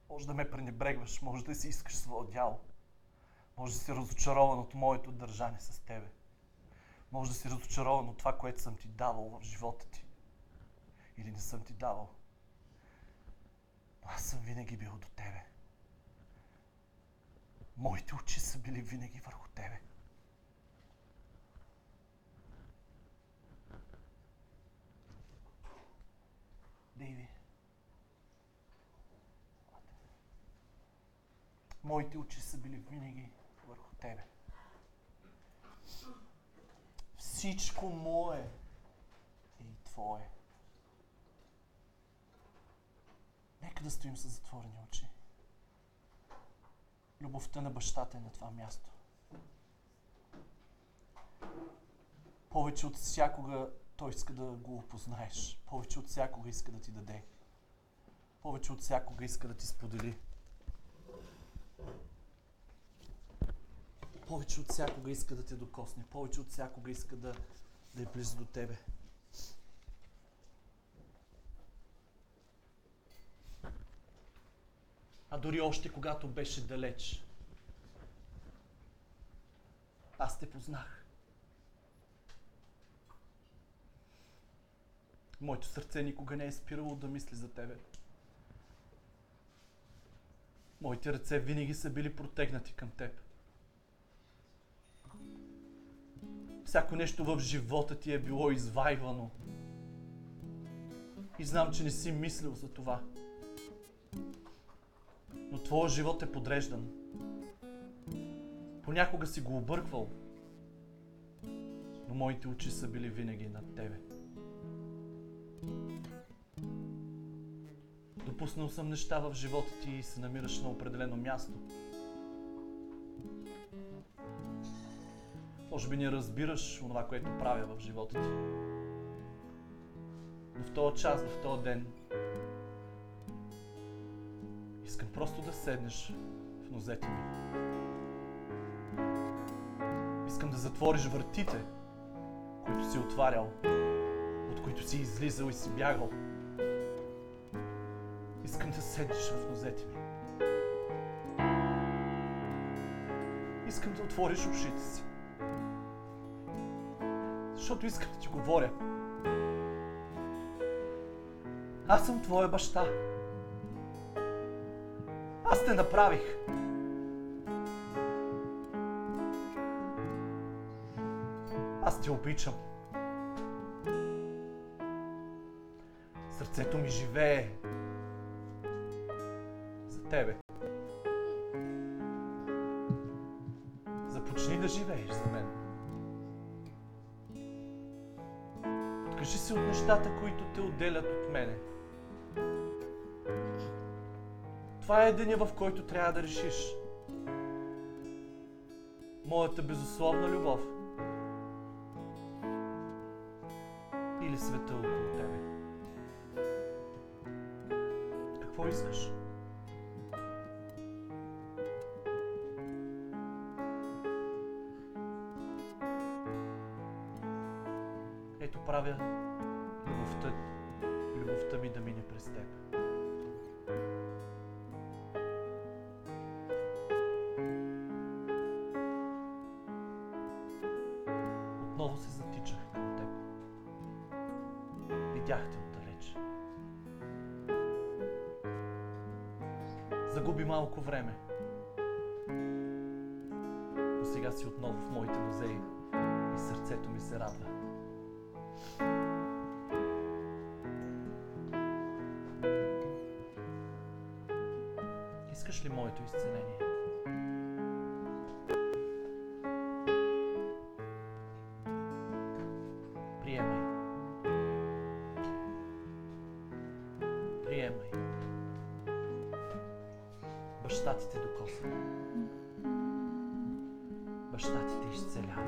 Може да ме пренебрегваш, може да си искаш своя дял. Може да си разочарован от моето държане с тебе. Може да си разочарован от това, което съм ти давал в живота ти. Или не съм ти давал. Но аз съм винаги бил до тебе. Моите очи са били винаги върху тебе. Дейви. Моите очи са били винаги върху тебе. Всичко мое е и твое. Нека да стоим с затворени очи. Любовта на бащата е на това място. Повече от всякога той иска да го опознаеш. Повече от всякога иска да ти даде. Повече от всякога иска да ти сподели. Повече от всякога иска да те докосне. Повече от всякога иска да, да е близо до тебе. А дори още когато беше далеч. Аз те познах. Моето сърце никога не е спирало да мисли за тебе. Моите ръце винаги са били протегнати към теб. Всяко нещо в живота ти е било извайвано. И знам, че не си мислил за това. Но твоя живот е подреждан. Понякога си го обърквал. Но моите очи са били винаги над тебе. Допуснал съм неща в живота ти и се намираш на определено място. Може би не разбираш това, което правя в живота ти. Но в този час, в този ден, искам просто да седнеш в нозете ми. Искам да затвориш вратите, които си отварял, от които си излизал и си бягал. Искам да седнеш в нозете ми. Искам да отвориш ушите си защото искам да ти говоря. Аз съм твоя баща. Аз те направих. Аз те обичам. Сърцето ми живее за тебе. Започни да живееш за мен. Откажи се от нещата, които те отделят от мене. Това е деня, в който трябва да решиш. Моята безусловна любов Изцелява.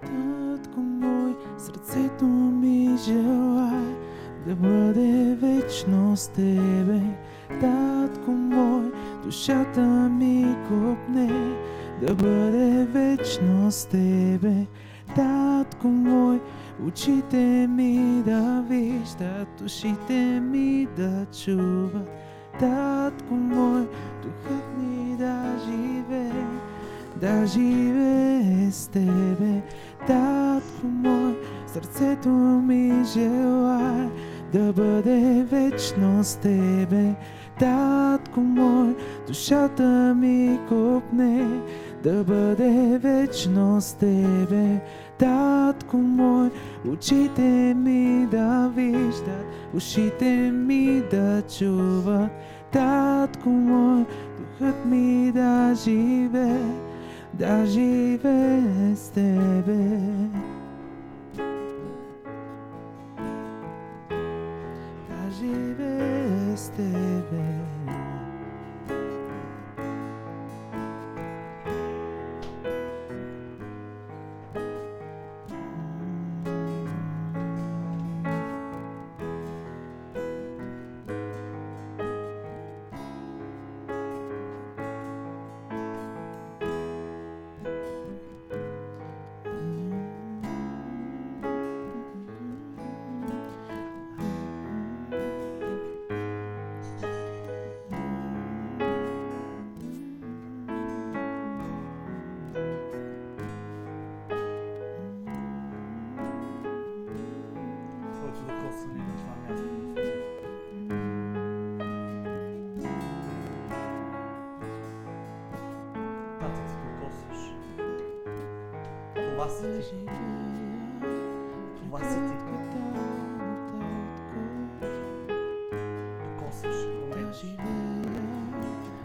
Татко мой, сърцето ми желае да бъде вечно с Тебе. Татко мой, душата ми копне да бъде вечно с Тебе. Татко мой, очите ми да виждат, ушите ми да чуват. Татко мой, духът ми да живее да живее с Тебе, Татко мой, сърцето ми желае да бъде вечно с Тебе, Татко мой, душата ми копне да бъде вечно с Тебе, Татко мой, очите ми да виждат, ушите ми да чуват, Татко мой, духът ми да живее да живее с Тебе. Да живее с Тебе.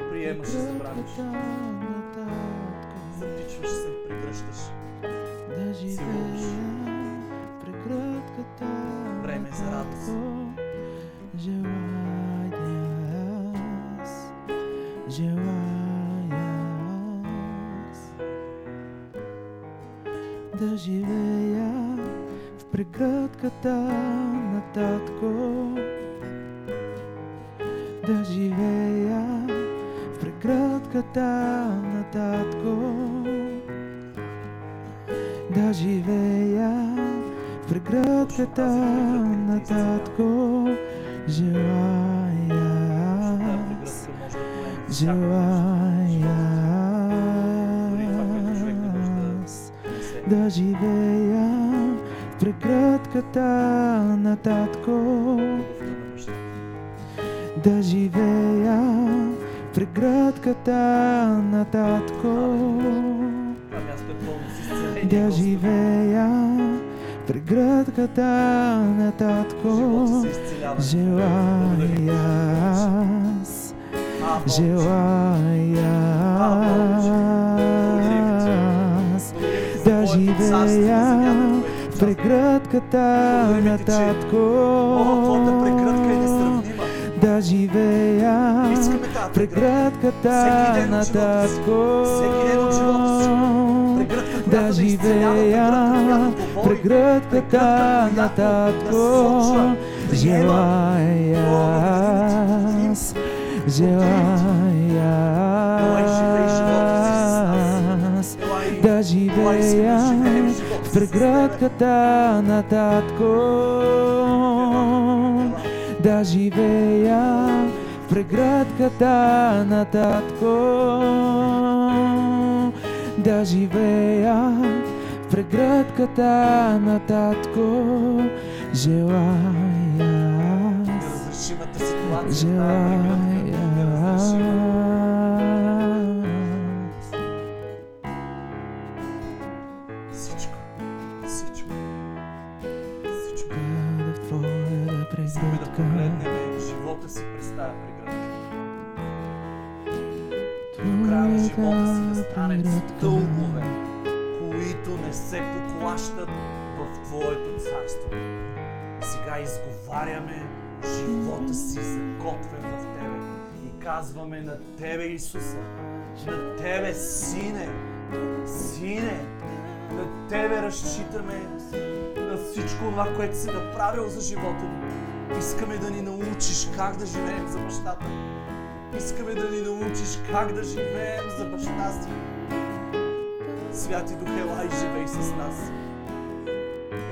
Приемаш и забравяш. Затичваш се, прегръщаш. Да прегръдката Време за радост. Желая аз, желая аз да живея в прегръдката на татко да живея в прегръдката на татко. Да живея в прегръдката на татко. Желая аз, желая аз да живея татко О, твоята прегръдка е несравнима. да живея прегръдката на татко. Всеки ден от живота си. Да живея прегръдката на татко. желая аз. желая прегръдката на татко. Да живея в прегръдката на татко. Да живея в прегръдката на татко. Желая. Аз, Неразрешимата ситуация желая Е. погледнем живота си представя тази преграда. До края на е живота си да станем стълбове, които не се поклащат в Твоето царство. Сега изговаряме живота си заготвен в Тебе и казваме на Тебе, Исуса, на Тебе, Сине, Сине, на Тебе разчитаме на всичко това, което си направил за живота ни. Искаме да ни научиш как да живеем за бащата. Искаме да ни научиш как да живеем за баща си. Святи Дух, ела и живей с нас.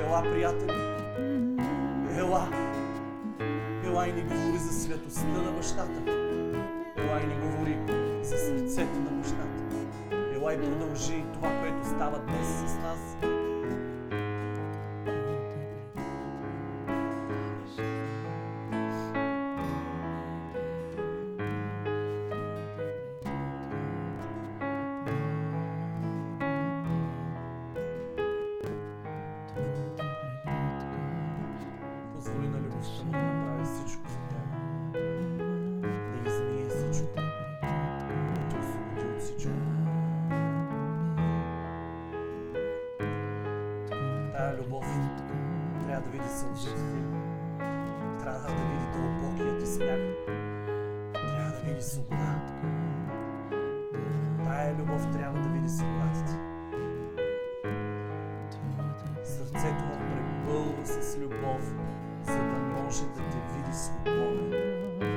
Ела, приятели. Ела. Ела и ни говори за светостта на бащата. Ела и ни говори за сърцето на бащата. Ела и продължи това, което става днес с нас. Препълва с любов, за да може да те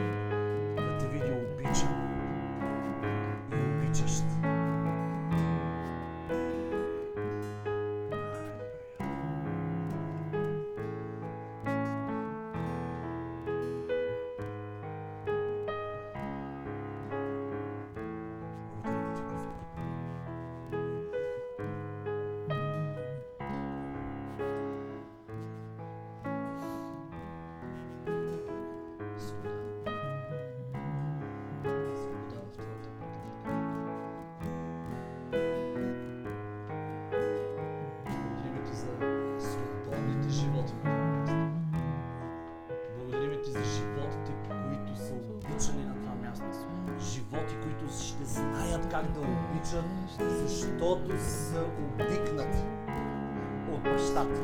от бащата.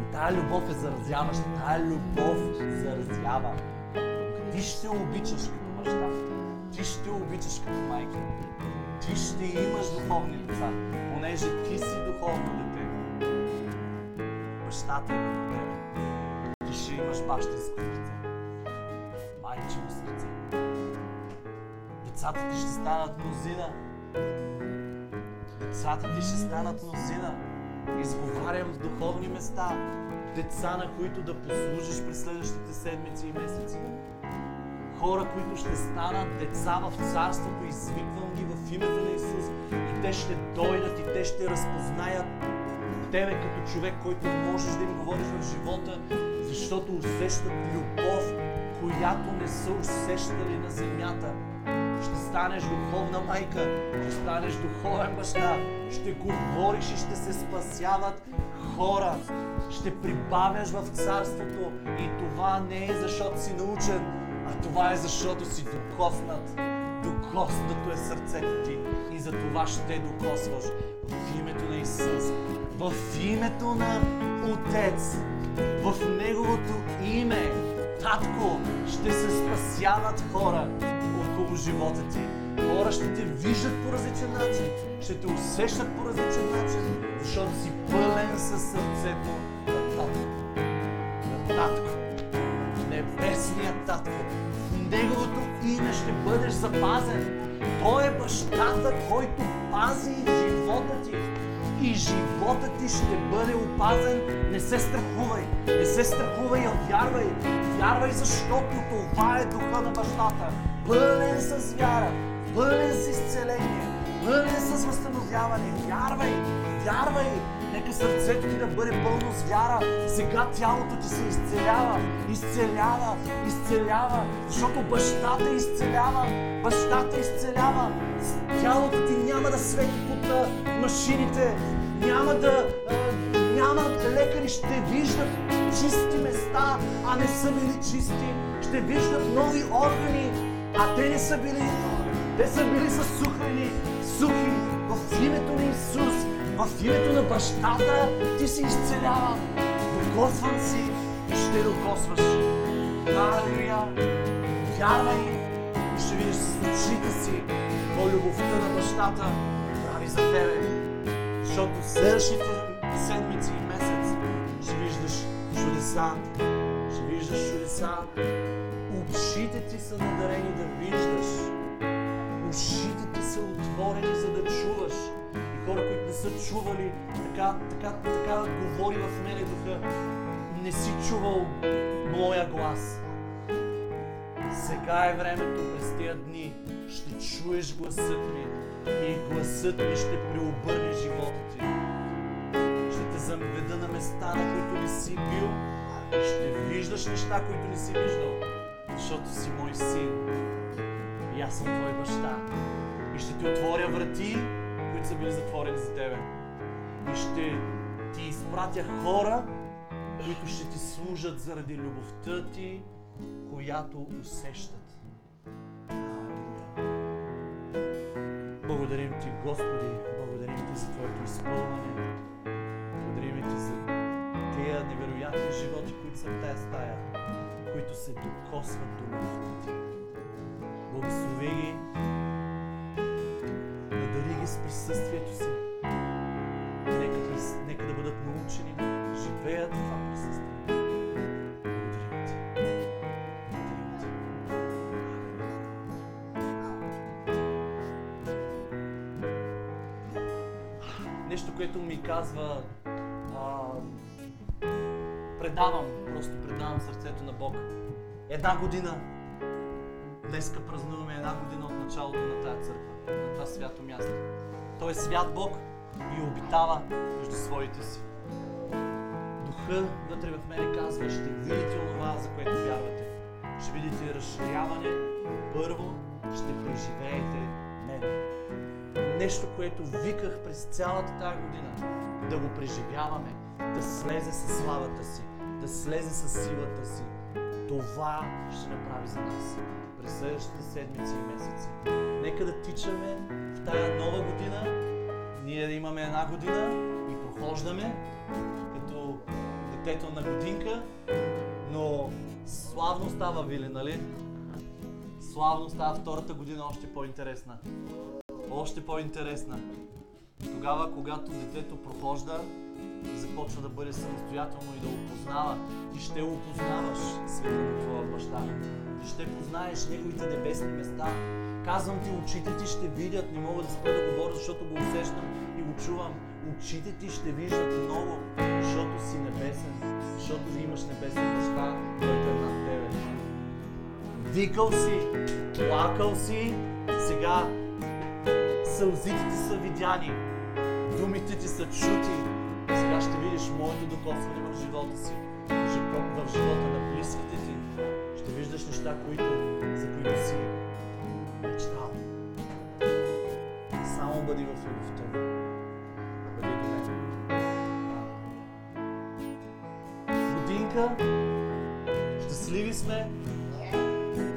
И тая любов е заразяваща, тая любов заразява. Ти ще обичаш като баща, ти ще обичаш като майка, ти ще имаш духовни деца, понеже ти си духовно дете. Бащата е в тебе. Ти ще имаш бащинско сърце, майчино сърце. Децата ти ще станат мнозина. Децата ти ще станат мнозина. Изговарям в духовни места. Деца, на които да послужиш през следващите седмици и месеци. Хора, които ще станат деца в Царството, извиквам ги в името на Исус. И те ще дойдат и те ще разпознаят Тебе като човек, който можеш да им говориш в живота, защото усещат любов, която не са усещали на земята. Ще станеш духовна майка, ще станеш духовен баща, ще говориш и ще се спасяват хора. Ще прибавяш в царството и това не е защото си научен, а това е защото си докоснат. Докоснато е сърцето ти и за това ще докосваш в името на Исус, в името на Отец, в Неговото име. Татко, ще се спасяват хора около живота ти. Хора ще те виждат по различен начин, ще те усещат по различен начин, защото си пълен със сърцето на Татко. На Татко. Небесният Татко. В Неговото име ще бъдеш запазен. Той е бащата, който пази живота ти. И живота ти ще бъде опазен. Не се страхувай. Не се страхувай, а вярвай. Вярвай, защото това е духа на бащата. Пълен с вяра, пълен с изцеление, пълен с възстановяване. Вярвай, вярвай. Нека сърцето ти да бъде пълно с вяра. Сега тялото ти се изцелява, изцелява, изцелява, защото бащата изцелява, бащата изцелява. Тялото ти няма да свети под машините, няма да, няма лекари ще виждат чисти места, а не са били чисти. Ще виждат нови органи, а те не са били Те са били съсухани, сухи. В името на Исус, в името на бащата ти си изцеляван. Докосван си и ще докосваш. Халелуя! Вярвай и ще видиш с очите си какво любовта на бащата прави за тебе. Защото следващите седмици и месец ще виждаш чудеса. Ще виждаш чудеса. Ушите ти са надарени да виждаш. Ушите ти са отворени за да чуваш. И хора, които не са чували, така, така, така говори в мене духа. Не си чувал моя глас. Сега е времето през тия дни. Ще чуеш гласът ми и гласът ми ще преобърне живота ти. Ще те заведа на места, на които не си бил ще виждаш неща, които не си виждал, защото си мой син и аз съм твой баща. И ще ти отворя врати, които са били затворени за тебе. И ще ти изпратя хора, които ще ти служат заради любовта ти, която усещат. Благодарим ти, Господи, благодарим ти за Твоето изпълнение. Благодарим ти за тия невероятни животи, които са в тази стая, които се докосват до любовта ти. Благослови ги, надари ги с присъствието си. Нека, прис- нека да бъдат научени да живеят това присъствие. Нещо, което ми казва предавам, просто предавам сърцето на Бог. Една година. Днеска празнуваме една година от началото на тази църква, на това свято място. Той е свят Бог и обитава между своите си. Духа вътре в мене казва, ще видите онова, за което вярвате. Ще видите разширяване. Първо ще преживеете мен. Нещо, което виках през цялата тази година. Да го преживяваме. Да слезе със славата си. Да слезе със силата си. Това ще направи за нас през следващите седмици и месеци. Нека да тичаме в тая нова година. Ние да имаме една година и прохождаме като детето на годинка, но славно става, Вили, нали? Славно става втората година още по-интересна. Още по-интересна. Тогава, когато детето прохожда започва да бъде самостоятелно и да опознава, ти ще опознаваш света на твоя баща. Ти ще познаеш неговите небесни места. Казвам ти, очите ти ще видят, не мога да спра да говоря, защото го усещам и го чувам. Очите ти ще виждат много, защото си небесен, защото имаш небесен баща, който е над тебе. Викал си, плакал си, сега сълзите ти са видяни, думите ти са чути. Сега ще видиш моето докосване в живота си, в жи- в живота на близките ти. Ще виждаш неща, които, за които си мечтал. Само бъди в любовта. Бъди до мен. Годинка, щастливи сме,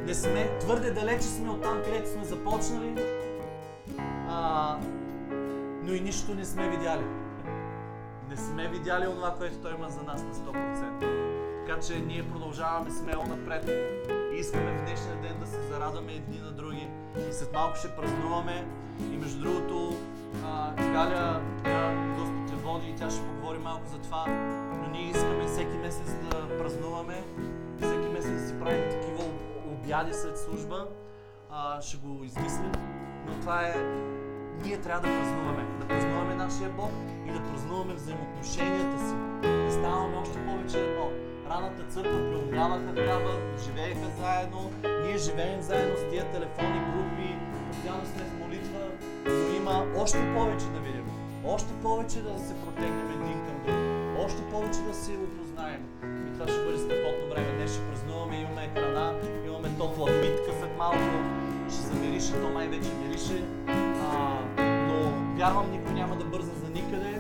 не сме, твърде далече сме от там, където сме започнали, а, но и нищо не сме видяли. Не сме видяли онова, което Той има за нас на 100%. Така че ние продължаваме смело напред искаме в днешния ден да се зарадваме едни на други. И след малко ще празнуваме. И между другото, Галя, така, Господ те води и тя ще поговори малко за това. Но ние искаме всеки месец да празнуваме, всеки месец да си правим такива обяди след служба. А, ще го измислим. Но това е ние трябва да празнуваме. Да празнуваме нашия Бог и да празнуваме взаимоотношенията си. Да ставаме още повече едно. Раната църква преумяваха хляба, живееха заедно, ние живеем заедно с тия телефонни групи, постоянно сме в молитва, но има още повече да видим. Още повече да се протегнем един към друг. Още повече да се опознаем. И това ще бъде страхотно време. Днес ще празнуваме, имаме храна, имаме топла битка след малко. Замирише, то май вече мирише. А, но вярвам, никой няма да бърза за никъде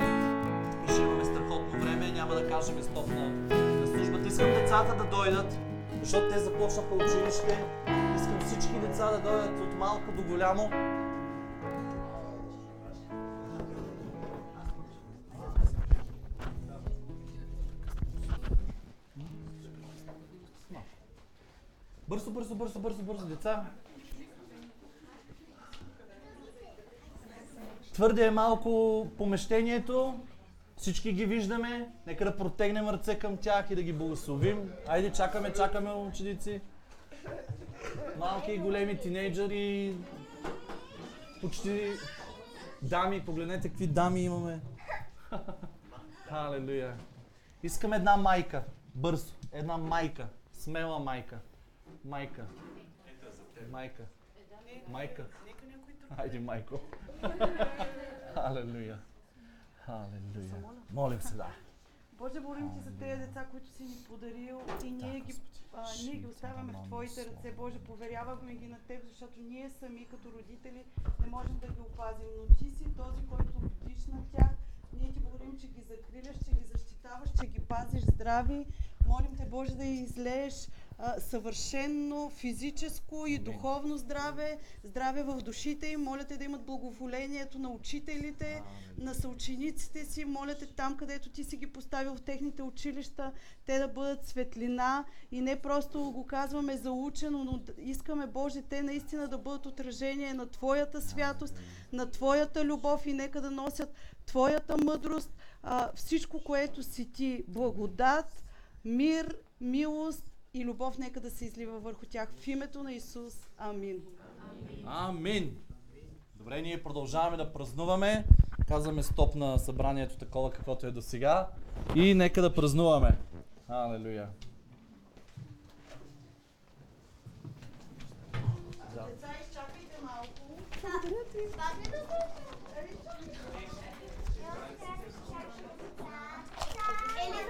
и ще имаме страхотно време. Няма да кажем стоп на, на службата. Искам децата да дойдат, защото те започнаха училище Искам всички деца да дойдат от малко до голямо. Бързо, бързо, бързо, бързо, бързо, деца. Твърде е малко помещението. Всички ги виждаме. Нека да протегнем ръце към тях и да ги благословим. Айде, чакаме, чакаме, ученици. Малки и големи тинейджери. Почти дами. Погледнете какви дами имаме. Халелуя. Искам една майка. Бързо. Една майка. Смела майка. Майка. Майка. Майка. Хайде, майко. Халелуя. Халелуя. Молим се, да. Боже, благодарим ти за тези деца, които си ни подарил и ние ги, а, ние ги оставяме в Твоите ръце. Боже, поверяваме ги на Теб, защото ние сами като родители не можем да ги опазим, но Ти си този, който бдиш на тях. Ние Ти благодарим, че ги закриляш, че ги защитаваш, че ги пазиш здрави. Молим Те, Боже, да излееш а, съвършенно физическо и духовно здраве, здраве в душите им. Моля Те да имат благоволението на учителите, на съучениците си. Моля Те там, където Ти си ги поставил в техните училища, те да бъдат светлина и не просто го казваме заучено, но искаме, Боже, те наистина да бъдат отражение на Твоята святост, на Твоята любов и нека да носят Твоята мъдрост, а, всичко, което си Ти. Благодат, мир, милост и любов нека да се излива върху тях. В името на Исус. Амин. Амин. Добре, ние продължаваме да празнуваме. Казваме стоп на събранието такова, каквото е до сега. И нека да празнуваме. Алелуя.